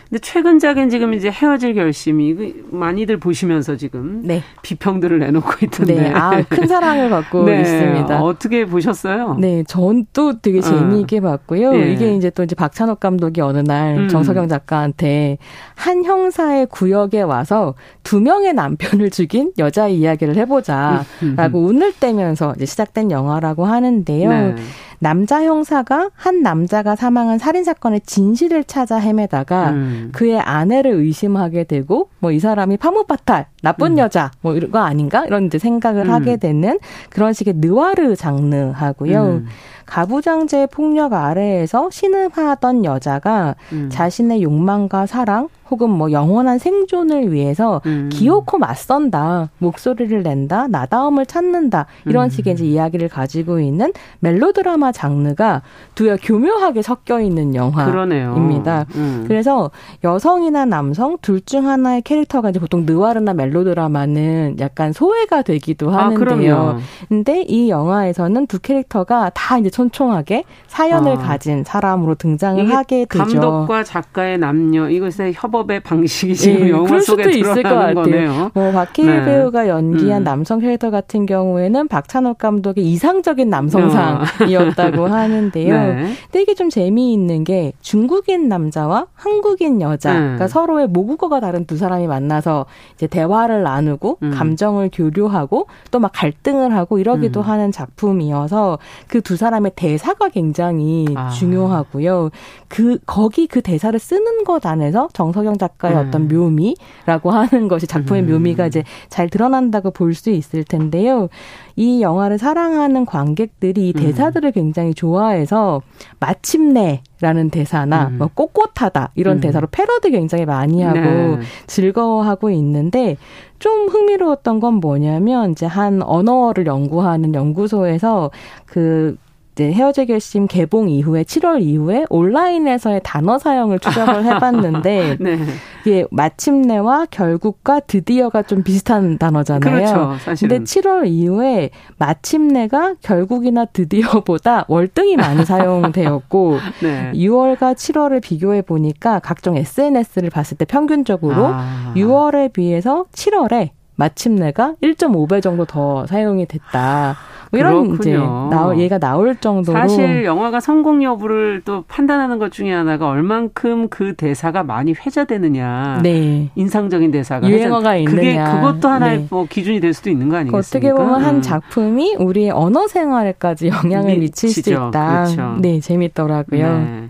근데 최근작엔 지금 이제 헤어질 결심이 많이들 보시면서 지금 네. 비평들을 내놓고 있던데. 네. 아, 큰 사랑을 받고 네. 있습니다. 어떻게 보셨어요? 네, 전 또 되게 어. 재미있게 어. 봤고요. 네. 이게 이제 또 이제 박찬욱 감독이 어느 날 음. 정석영 작가한테 한 형사의 구역에 와서 두 명의 남편을 죽인 여자 이야기를 해보자라고 음. 운을 떼면서 시작된 영화라고 하는데요. 네. 남자 형사가 한 남자가 사망한 살인 사건의 진실을 찾아 헤매다가 음. 그의 아내를 의심하게 되고 뭐 이 사람이 파무파탈 나쁜 음. 여자 뭐 이런 거 아닌가 이런 이제 생각을 음. 하게 되는 그런 식의 느와르 장르하고요. 음. 가부장제 폭력 아래에서 신음하던 여자가 음. 자신의 욕망과 사랑 혹은 뭐 영원한 생존을 위해서 음. 기어코 맞선다, 목소리를 낸다, 나다움을 찾는다 이런 음. 식의 이제 이야기를 가지고 있는 멜로드라마 장르가 두여 교묘하게 섞여 있는 영화입니다. 음. 그래서 여성이나 남성 둘 중 하나의 캐릭터가 이제 보통 느와르나 멜로드라마는 약간 소외가 되기도 아, 하는데요. 아, 근데 이 영화에서는 두 캐릭터가 다 이제 촘촘하게 사연을 아. 가진 사람으로 등장을 하게 되죠. 감독과 작가의 남녀 이것의 협업의 방식이 지금 네, 영화 속에 들어가는 거네요. 뭐 박해일 네. 배우가 연기한 음. 남성 캐릭터 같은 경우에는 박찬욱 감독의 이상적인 남성상이었다 고 어. 하는데요. 네. 근데 이게 좀 재미있는 게 중국인 남자와 한국인 여자, 네. 그러니까 서로의 모국어가 다른 두 사람이 만나서 이제 대화를 나누고 음. 감정을 교류하고 또 막 갈등을 하고 이러기도 음. 하는 작품이어서 그 두 사람의 대사가 굉장히 아. 중요하고요. 그 거기 그 대사를 쓰는 것 안에서 정석영 작가의 음. 어떤 묘미라고 하는 것이 작품의 음. 묘미가 이제 잘 드러난다고 볼 수 있을 텐데요. 이 영화를 사랑하는 관객들이 이 음. 대사들을 굉장히 좋아해서 마침내라는 대사나 음. 뭐 꼿꼿하다 이런 음. 대사로 패러디 굉장히 많이 하고 네. 즐거워하고 있는데 좀 흥미로웠던 건 뭐냐면 이제 한 언어를 연구하는 연구소에서 그 이제 헤어질 결심 개봉 이후에 7월 이후에 온라인에서의 단어 사용을 추적을 해봤는데 네. 이게 마침내와 결국과 드디어가 좀 비슷한 단어잖아요. 그렇죠. 사실은. 근데 7월 이후에 마침내가 결국이나 드디어보다 월등히 많이 사용되었고 네. 6월과 7월을 비교해 보니까 각종 SNS를 봤을 때 평균적으로 아. 6월에 비해서 7월에 마침내가 1.5배 정도 더 사용이 됐다. 뭐 이런 이제 나올 얘가 나올 정도로 사실 영화가 성공 여부를 또 판단하는 것 중에 하나가 얼만큼 그 대사가 많이 회자되느냐. 네. 인상적인 대사가 유행어가 있느냐. 그게 그것도 하나의 네. 뭐 기준이 될 수도 있는 거 아니겠습니까? 어떻게 보면 한 음. 작품이 우리의 언어 생활에까지 영향을 미칠 수 있다. 그렇죠. 네, 재밌더라고요. 네.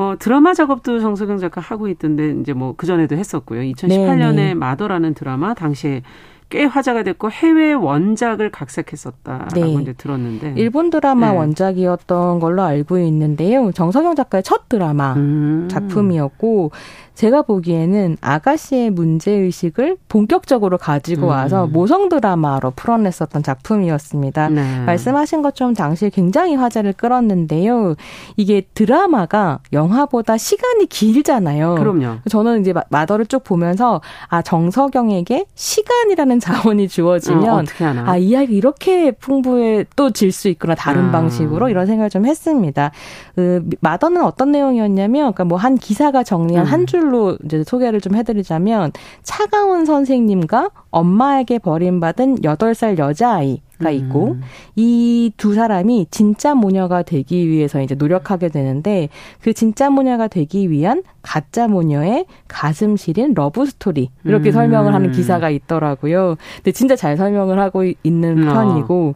어, 드라마 작업도 정석영 작가 하고 있던데 이제 뭐 그 전에도 했었고요. 2018년에 네, 네. 마더라는 드라마 당시에 꽤 화제가 됐고 해외 원작을 각색했었다라고 네. 이제 들었는데 일본 드라마 네. 원작이었던 걸로 알고 있는데요. 정석영 작가의 첫 드라마 음. 작품이었고 제가 보기에는 아가씨의 문제의식을 본격적으로 가지고 와서 음. 모성 드라마로 풀어냈었던 작품이었습니다. 네. 말씀하신 것처럼 당시에 굉장히 화제를 끌었는데요. 이게 드라마가 영화보다 시간이 길잖아요. 그럼요. 저는 이제 마더를 쭉 보면서 아, 정석영에게 시간이라는 자원이 주어지면 어, 아, 이야기 이렇게 풍부해 또 질 수 있구나. 다른 아. 방식으로 이런 생각을 좀 했습니다. 그 마더는 어떤 내용이었냐면 그러니까 뭐 한 기사가 정리한 음. 한 줄로 줄로 이제 소개를 좀 해드리자면 차가운 선생님과 엄마에게 버림받은 8살 여자아이 가 있고 음. 이두 사람이 진짜 모녀가 되기 위해서 이제 노력하게 되는데 그 진짜 모녀가 되기 위한 가짜 모녀의 가슴 시린 러브 스토리 이렇게 음. 설명을 하는 기사가 있더라고요. 근데 진짜 잘 설명을 하고 있는 음. 편이고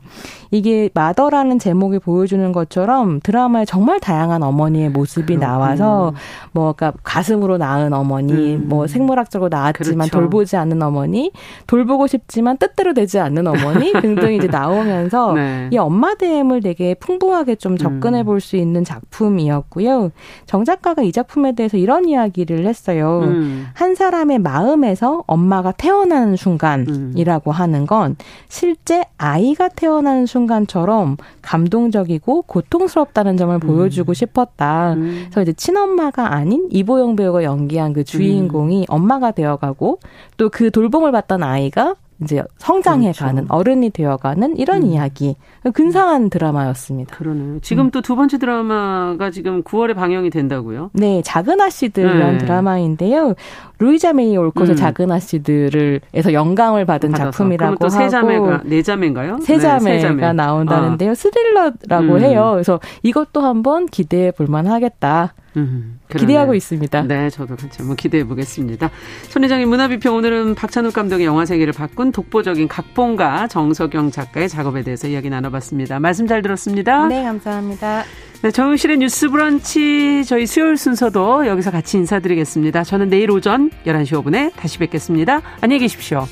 이게 Mother라는 제목이 보여주는 것처럼 드라마에 정말 다양한 어머니의 모습이 그렇군요. 나와서 뭐 그러니까 가슴으로 낳은 어머니, 음. 뭐 생물학적으로 낳았지만 그렇죠. 돌보지 않는 어머니, 돌보고 싶지만 뜻대로 되지 않는 어머니 등등 이제 나오면서 네. 이 엄마 됨을 되게 풍부하게 좀 접근해 볼 수 있는 작품이었고요. 정 작가가 이 작품에 대해서 이런 이야기를 했어요. 음. 한 사람의 마음에서 엄마가 태어나는 순간이라고 음. 하는 건 실제 아이가 태어나는 순간처럼 감동적이고 고통스럽다는 점을 음. 보여주고 싶었다. 음. 그래서 이제 친엄마가 아닌 이보영 배우가 연기한 그 주인공이 음. 엄마가 되어가고 또 그 돌봄을 받던 아이가 이제 성장해 그렇죠. 가는 어른이 되어 가는 이런 음. 이야기 근사한 드라마였습니다. 그러네요. 지금 음. 또두 번째 드라마가 지금 9월에 방영이 된다고요? 네, 작은 아씨들이라는 네. 드라마인데요. 루이자 메이 올콧의 음. 작은 아씨들을에서 영감을 받은 받아서. 작품이라고 또 세자매가 네 자매인가요? 세 자매가 네, 세자매. 나온다는데요. 아. 스릴러라고 음. 해요. 그래서 이것도 한번 기대해 볼 만 하겠다. 음, 기대하고 있습니다. 네, 저도 같이 한번 기대해 보겠습니다. 손회장님 문화비평 오늘은 박찬욱 감독의 영화 세계를 바꾼 독보적인 각본가 정석영 작가의 작업에 대해서 이야기 나눠봤습니다. 말씀 잘 들었습니다. 네, 감사합니다. 네, 정용실의 뉴스 브런치 저희 수요일 순서도 여기서 같이 인사드리겠습니다. 저는 내일 오전 11시 5분에 다시 뵙겠습니다. 안녕히 계십시오.